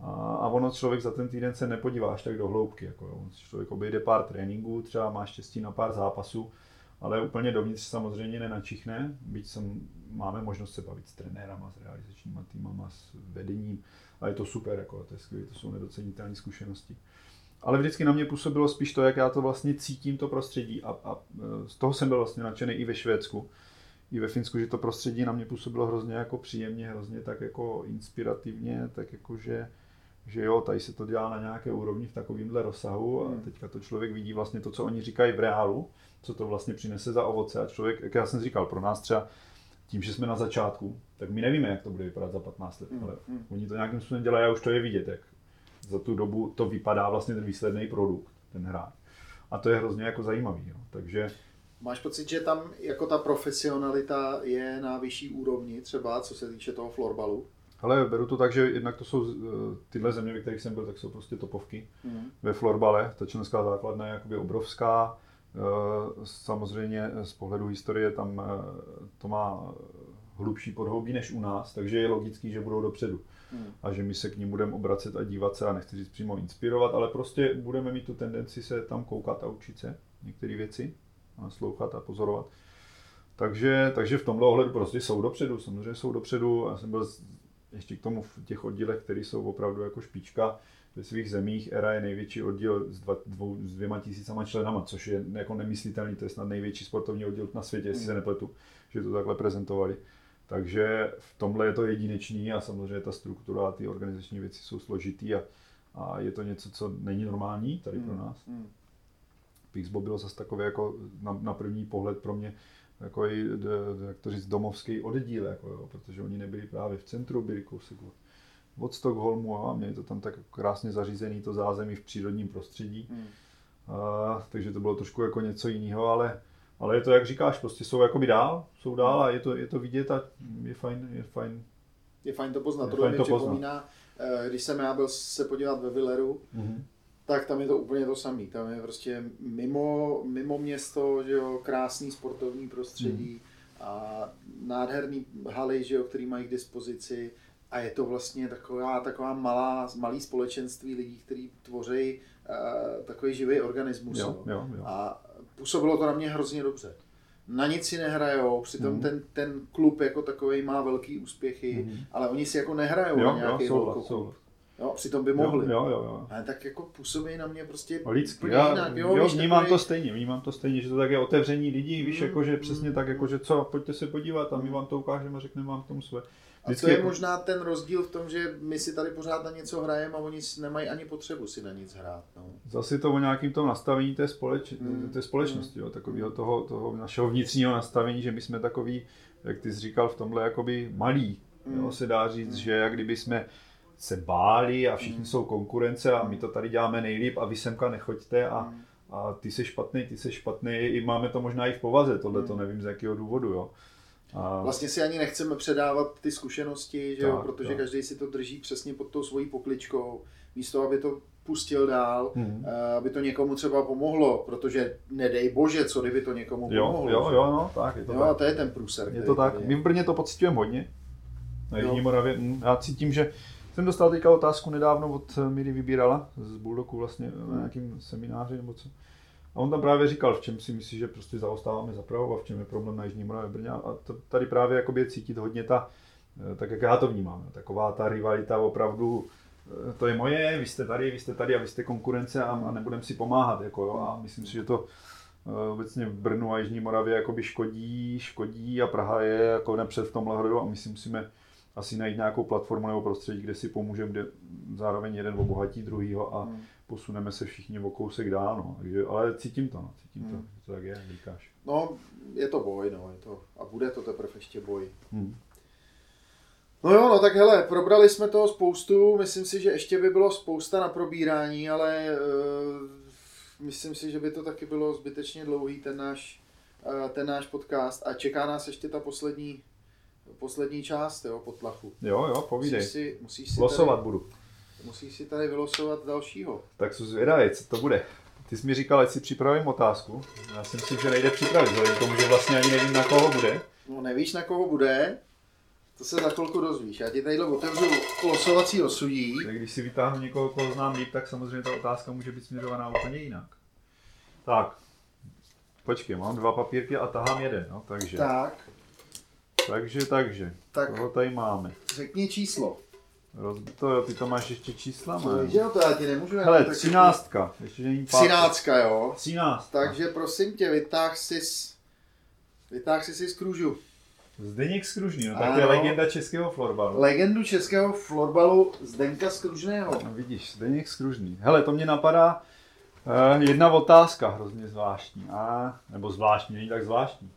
A, a ono člověk za ten týden se nepodívá až tak do hloubky. Jako, jo. Člověk obejde pár tréninků, třeba má štěstí na pár zápasů, ale úplně dovnitř samozřejmě nenačichne, byť jsem, máme možnost se bavit s trenérama, s realizačníma týmama, s vedením a je to super, jako, to, je skvělé, to jsou nedocenitelné zkušenosti. Ale vždycky na mě působilo spíš to, jak já to vlastně cítím, to prostředí a, a e, z toho jsem byl vlastně nadšený i ve Švédsku, i ve Finsku, že to prostředí na mě působilo hrozně jako příjemně, hrozně tak jako inspirativně, tak jako že že jo, tady se to dělá na nějaké úrovni v takovémhle rozsahu a hmm. teďka to člověk vidí vlastně to, co oni říkají v reálu, co to vlastně přinese za ovoce a člověk, jak já jsem říkal, pro nás třeba tím, že jsme na začátku, tak my nevíme, jak to bude vypadat za 15 let, mm, ale mm. oni to nějakým způsobem dělají a už to je vidět, jak za tu dobu to vypadá vlastně ten výsledný produkt, ten hráč. A to je hrozně jako zajímavý. Jo. Takže
Máš pocit, že tam jako ta profesionalita je na vyšší úrovni, třeba co se týče toho florbalu?
Ale beru to tak, že jednak to jsou eh, tyhle země, ve kterých jsem byl, tak jsou prostě topovky. Mm. Ve florbale ta členská základna je jakoby obrovská. Eh, samozřejmě z pohledu historie tam eh, to má hlubší podhoubí než u nás, takže je logický, že budou dopředu. Hmm. A že my se k ním budeme obracet a dívat se a nechci říct přímo inspirovat, ale prostě budeme mít tu tendenci se tam koukat a učit se některé věci, a naslouchat a pozorovat. Takže, takže v tomhle ohledu prostě jsou dopředu, samozřejmě jsou dopředu. Já jsem byl ještě k tomu v těch oddílech, které jsou opravdu jako špička ve svých zemích. ERA je největší oddíl s, dva, dvou, s dvěma tisícama členama, což je jako nemyslitelný, to je snad největší sportovní oddíl na světě, jestli se nepletu, že to takhle prezentovali. Takže v tomhle je to jedinečný a samozřejmě ta struktura a ty organizační věci jsou složitý a, a je to něco, co není normální tady pro hmm, nás. Mm. Pixbo bylo zase takové jako na, na první pohled pro mě takový, jak to říct, domovský oddíl, jako jo, protože oni nebyli právě v centru, byli kousek od, Stockholmu a měli to tam tak krásně zařízený, to zázemí v přírodním prostředí. Mm. A, takže to bylo trošku jako něco jiného, ale ale je to, jak říkáš, prostě jsou jakoby dál, jsou dál a je to, je to vidět a je fajn, je fajn.
Je fajn to poznat, to mi připomíná, eh, když jsem já byl se podívat ve Villeru, mm-hmm. Tak tam je to úplně to samé. Tam je prostě mimo, mimo město, že jo, krásný sportovní prostředí mm. a nádherný haly, že jo, který mají k dispozici a je to vlastně taková, taková malá, malý společenství lidí, kteří tvoří uh, takový živý organismus.
Jo, jo, jo.
A působilo to na mě hrozně dobře. Na nic si nehrajou, přitom mm. ten, ten klub jako takový má velký úspěchy, mm. ale oni si jako nehrajou jo, na nějaký
jo, souhlas,
Jo, přitom by mohli.
Jo, jo, jo.
Ale tak jako působí na mě prostě
Lidsky. Já, jinak. Jo, jo vnímám takový... to stejně, vnímám to stejně, že to tak je otevření lidí, víš, mm, jako, že přesně mm, tak, jako, že co, pojďte se podívat a my vám to ukážeme a řekneme vám k tomu své.
A to je jako... možná ten rozdíl v tom, že my si tady pořád na něco hrajeme a oni nemají ani potřebu si na nic hrát. No.
Zase to o nějakým tom nastavení té, společ... mm. té společnosti, mm. jo, takového toho, toho našeho vnitřního nastavení, že my jsme takový, jak ty jsi říkal, v tomhle jakoby malý. Mm. Jo, se dá říct, mm. že jak kdyby jsme se báli a všichni mm. jsou konkurence a my to tady děláme nejlíp a vy semka nechoďte a, mm. a ty jsi špatný, ty jsi špatný, i máme to možná i v povaze, tohle to mm. nevím z jakého důvodu, jo.
A... Vlastně si ani nechceme předávat ty zkušenosti, že tak, jo, protože tak. každý si to drží přesně pod tou svojí pokličkou, místo aby to pustil dál, hmm. aby to někomu třeba pomohlo, protože nedej bože, co kdyby to někomu
jo,
pomohlo.
Jo, jo, no, tak je to
jo,
tak.
a to je ten průser.
Je to tak, my v Brně to pocitujeme hodně, na Jižní Moravě. Já cítím, že jsem dostal teďka otázku nedávno od Miri Vybírala z Bulldogu vlastně na nějakým semináři nebo co. A on tam právě říkal, v čem si myslí, že prostě zaostáváme za Prahou a v čem je problém na Jižní Moravě Brně. A to, tady právě jakoby je cítit hodně ta, eh, tak jak já to vnímám, taková ta rivalita opravdu, eh, to je moje, vy jste tady, vy jste tady a vy jste konkurence a, a nebudeme si pomáhat. Jako, jo. A myslím si, že to eh, obecně v Brnu a Jižní Moravě jakoby škodí, škodí a Praha je jako nepřed v tomhle hledu a my si musíme asi najít nějakou platformu nebo prostředí, kde si pomůžeme, kde zároveň jeden obohatí druhýho a hmm posuneme se všichni o kousek dál, no. Takže, ale cítím to, no. cítím hmm. to, to tak je, říkáš.
No, je to boj, no, je to, a bude to teprve ještě boj. Hmm. No jo, no tak hele, probrali jsme toho spoustu, myslím si, že ještě by bylo spousta na probírání, ale uh, myslím si, že by to taky bylo zbytečně dlouhý ten náš, uh, ten náš podcast a čeká nás ještě ta poslední, poslední část, jo, potlachu.
Jo, jo, povídej.
Musíš si, musíš si
Losovat tady... budu.
Musíš si tady vylosovat dalšího.
Tak jsou zvědavý, co to bude. Ty jsi mi říkal, ať si připravím otázku. Já si myslím, že nejde připravit, vzhledem tomu, že vlastně ani nevím, na koho bude.
No nevíš, na koho bude, to se za chvilku dozvíš. Já ti tady otevřu losovací osudí.
Tak když si vytáhnu někoho, koho znám líp, tak samozřejmě ta otázka může být směrovaná úplně jinak. Tak, počkej, mám dva papírky a tahám jeden, no, takže.
Tak.
Takže, takže. Tak. Koho tady máme?
Řekni číslo.
Rozbito, jo, ty to máš ještě čísla,
ne? Jo, to já ti nemůžu.
Hele, třináctka. Ještě není
pátek. Třináctka, jo.
Třináctka.
Takže prosím tě, vytáh si z... Vytáh si si z kružu.
Zdeněk Skružný, no tak je legenda českého florbalu.
Legendu českého florbalu Zdenka Skružného.
No vidíš, Zdeněk Skružný. Hele, to mě napadá uh, jedna otázka hrozně zvláštní. A, nebo zvláštní, není tak zvláštní.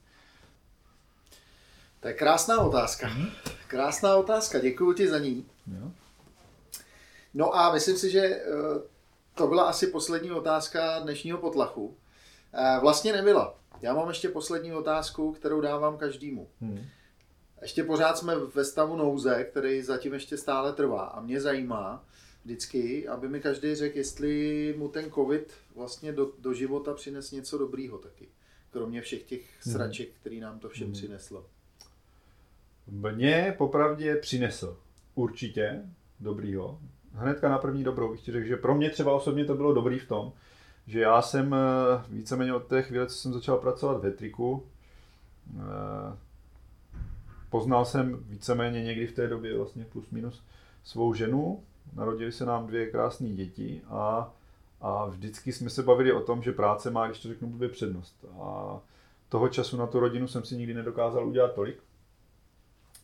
To je krásná otázka. Hmm. Krásná otázka, děkuji ti za ní. No a myslím si, že eh, to byla asi poslední otázka dnešního potlachu. Eh, vlastně nebyla. Já mám ještě poslední otázku, kterou dávám každému.
Hmm.
Ještě pořád jsme ve stavu nouze, který zatím ještě stále trvá. A mě zajímá vždycky, aby mi každý řekl, jestli mu ten covid vlastně do, do života přines něco dobrýho taky. Kromě všech těch sraček, který nám to všem
Hmm.
přineslo.
Mně popravdě přinesl určitě dobrýho. Hnedka na první dobrou bych ti řekl, že pro mě třeba osobně to bylo dobrý v tom, že já jsem eh, víceméně od té chvíle, co jsem začal pracovat ve triku, eh, poznal jsem víceméně někdy v té době vlastně plus minus svou ženu, narodili se nám dvě krásné děti a, a vždycky jsme se bavili o tom, že práce má, když to řeknu blbě, přednost. A toho času na tu rodinu jsem si nikdy nedokázal udělat tolik.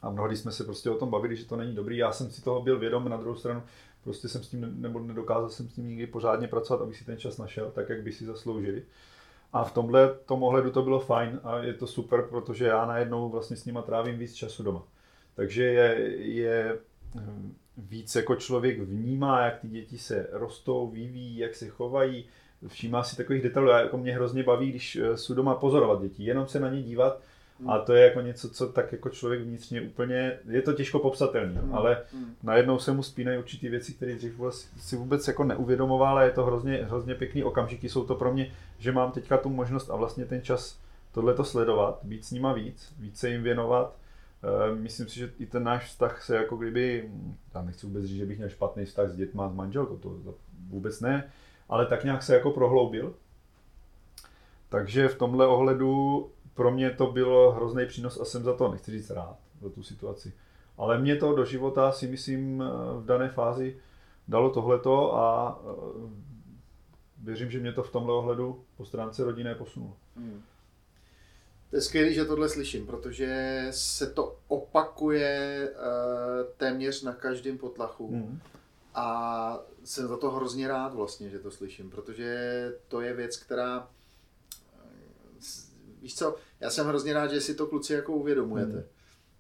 A mnohdy jsme se prostě o tom bavili, že to není dobrý. Já jsem si toho byl vědom, na druhou stranu prostě jsem s tím, ne- nebo nedokázal jsem s tím nikdy pořádně pracovat, abych si ten čas našel, tak jak by si zasloužili. A v tomhle tom ohledu to bylo fajn a je to super, protože já najednou vlastně s nima trávím víc času doma. Takže je, je hm, víc jako člověk vnímá, jak ty děti se rostou, vyvíjí, jak se chovají, všímá si takových detailů. Já, jako mě hrozně baví, když eh, jsou doma pozorovat děti, jenom se na ně dívat a to je jako něco, co tak jako člověk vnitřně úplně, je to těžko popsatelný,
Hmm.
ale
Hmm.
najednou se mu spínají určitý věci, které dřív si vůbec jako neuvědomoval, ale je to hrozně, hrozně pěkný okamžiky, jsou to pro mě, že mám teďka tu možnost a vlastně ten čas tohleto sledovat, být s nima víc, více jim věnovat. Eh, Myslím si, že i ten náš vztah se jako kdyby, já nechci vůbec říct, že bych měl špatný vztah s dětma, s manželkou, to, to vůbec ne, ale tak nějak se jako prohloubil. Takže v tomhle ohledu pro mě to bylo hrozný přínos a jsem za to, nechci říct rád, za tu situaci. Ale mě to do života si myslím v dané fázi dalo tohleto a eh, věřím, že mě to v tomhle ohledu po stránce rodinné posunulo.
Hmm. To je skvělé, že tohle slyším, protože se to opakuje eh, téměř na každém potlachu.
Mm.
A jsem za to hrozně rád vlastně, že to slyším, protože to je věc, která... Víš co, já jsem hrozně rád, že si to kluci jako uvědomujete.
Mm.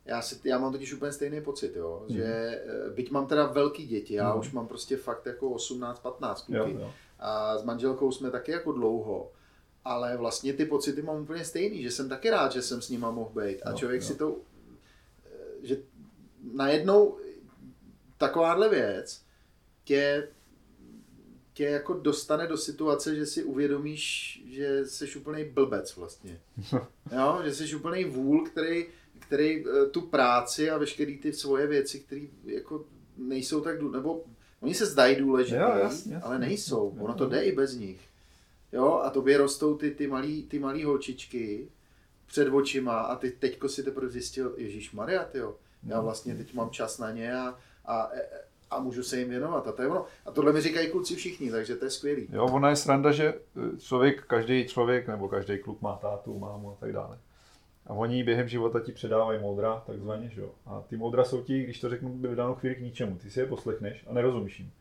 Já, si, já mám totiž úplně stejný pocit, jo,
Mm.
že eh, byť mám teda velký děti, já
Mm.
už mám prostě fakt jako 18-15
Jo,
kluky
jo.
a s manželkou jsme taky jako dlouho, ale vlastně ty pocity mám úplně stejný, že jsem taky rád, že jsem s nima mohl být a
Jo,
člověk
jo.
si to, eh, že najednou takováhle věc tě, tě jako dostane do situace, že si uvědomíš, že jsi úplný blbec vlastně. (laughs) Jo, že jsi úplný vůl, který, který eh, tu práci a veškeré ty svoje věci, které jako nejsou tak důležité, nebo oni se zdají důležité,
Jo, jasně,
ale nejsou. Ono to jde i bez nich. Jo, a tobě rostou ty, ty malý, ty malý holčičky před očima a ty teďko si teprve zjistil, Ježíš Maria, jo, já
No.
vlastně teď mám čas na ně a, a, a můžu se jim věnovat. A to je ono. A tohle mi říkají kluci všichni, takže to je skvělý.
Jo, ona je sranda, že eh, člověk, každý člověk nebo každý kluk má tátu, mámu a tak dále. A oni během života ti předávají moudra, takzvaně, že jo. A ty moudra jsou ti, když to řeknu, v danou chvíli k ničemu. Ty si je poslechneš a nerozumíš jim.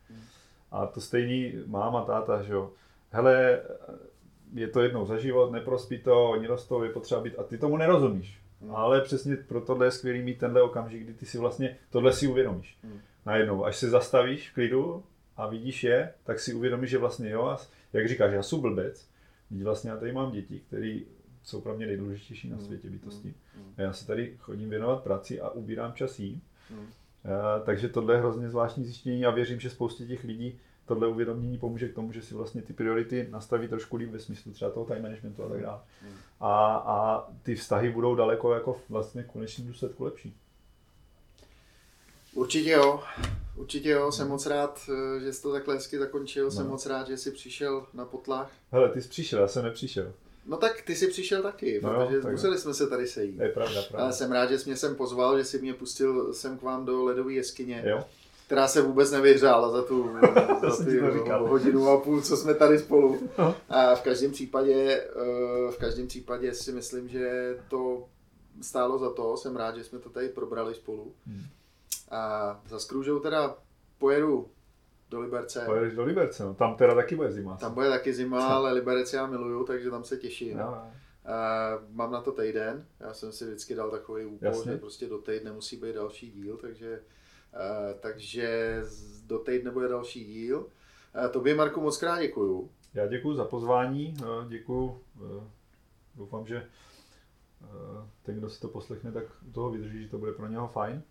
A to stejný máma, táta, že jo. Hele, je to jednou za život, neprospí to, oni rostou, je potřeba být, a ty tomu nerozumíš.
Hmm.
Ale přesně pro tohle je skvělý mít tenhle okamžik, kdy ty si vlastně tohle si uvědomíš.
Hmm.
Najednou, až se zastavíš v klidu a vidíš je, tak si uvědomíš, že vlastně jo, a jak říkáš, já jsem blbec, vlastně já tady mám děti, které jsou pro mě nejdůležitější na
Hmm.
světě bytosti.
Hmm.
A já se tady chodím věnovat práci a ubírám čas. Eh, takže tohle je hrozně zvláštní zjištění a věřím, že spoustě těch lidí tohle uvědomění pomůže k tomu, že si vlastně ty priority nastaví trošku líp ve smyslu třeba toho time managementu a tak dále. A, a ty vztahy budou daleko jako vlastně v konečném důsledku lepší.
Určitě jo. Určitě jo, jsem moc rád, eh, že jsi to takhle hezky zakončil, jsem
No.
moc rád, že jsi přišel na potlach.
Hele, ty jsi přišel, já jsem nepřišel.
No tak ty jsi přišel taky,
No jo,
protože
tak-
museli jsme se tady sejít.
Je pravda, pravda.
Ale jsem rád, že jsi mě sem pozval, že jsi mě pustil sem k vám do ledové jeskyně,
Jo?
která se vůbec nevyhřála za tu, (laughs) za
jsem
ty hodinu a půl, co jsme tady spolu.
No.
A v každém případě, eh, v každém případě si myslím, že to stálo za to, jsem rád, že jsme to tady probrali spolu. Hmm. A za Skrůžou teda pojedu do Liberce.
Pojedeš do Liberce, no. tam teda taky bude zima.
Tam bude taky zima, ale Liberec já miluju, takže tam se těším. No. Uh, mám na to týden, já jsem si vždycky dal takový úkol, Jasně. že prostě do týdne musí být další díl, takže, uh, takže do týdne bude další díl. Uh, tobě, Marku, moc krát děkuju.
Já děkuji za pozvání, děkuji, doufám, že ten, kdo si to poslechne, tak toho vydrží, že to bude pro něho fajn.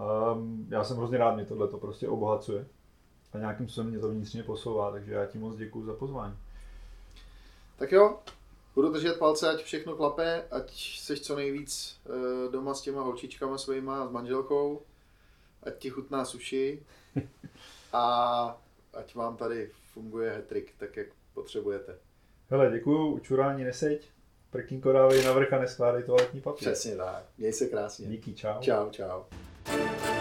Um, já jsem hrozně rád, mě tohle to prostě obohacuje a nějakým způsobem mě to vnitřně posouvá, takže já ti moc děkuji za pozvání.
Tak jo, budu držet palce, ať všechno klape, ať jsi co nejvíc eh, doma s těma holčičkama svýma, s manželkou, ať ti chutná suši (laughs) a ať vám tady funguje hetrik tak, jak potřebujete.
Hele, děkuju, učurání neseď, prkínko dávej na vrch a neskládej toaletní papír.
Přesně tak, měj se krásně.
Díky, čau.
Čau, čau. Bye.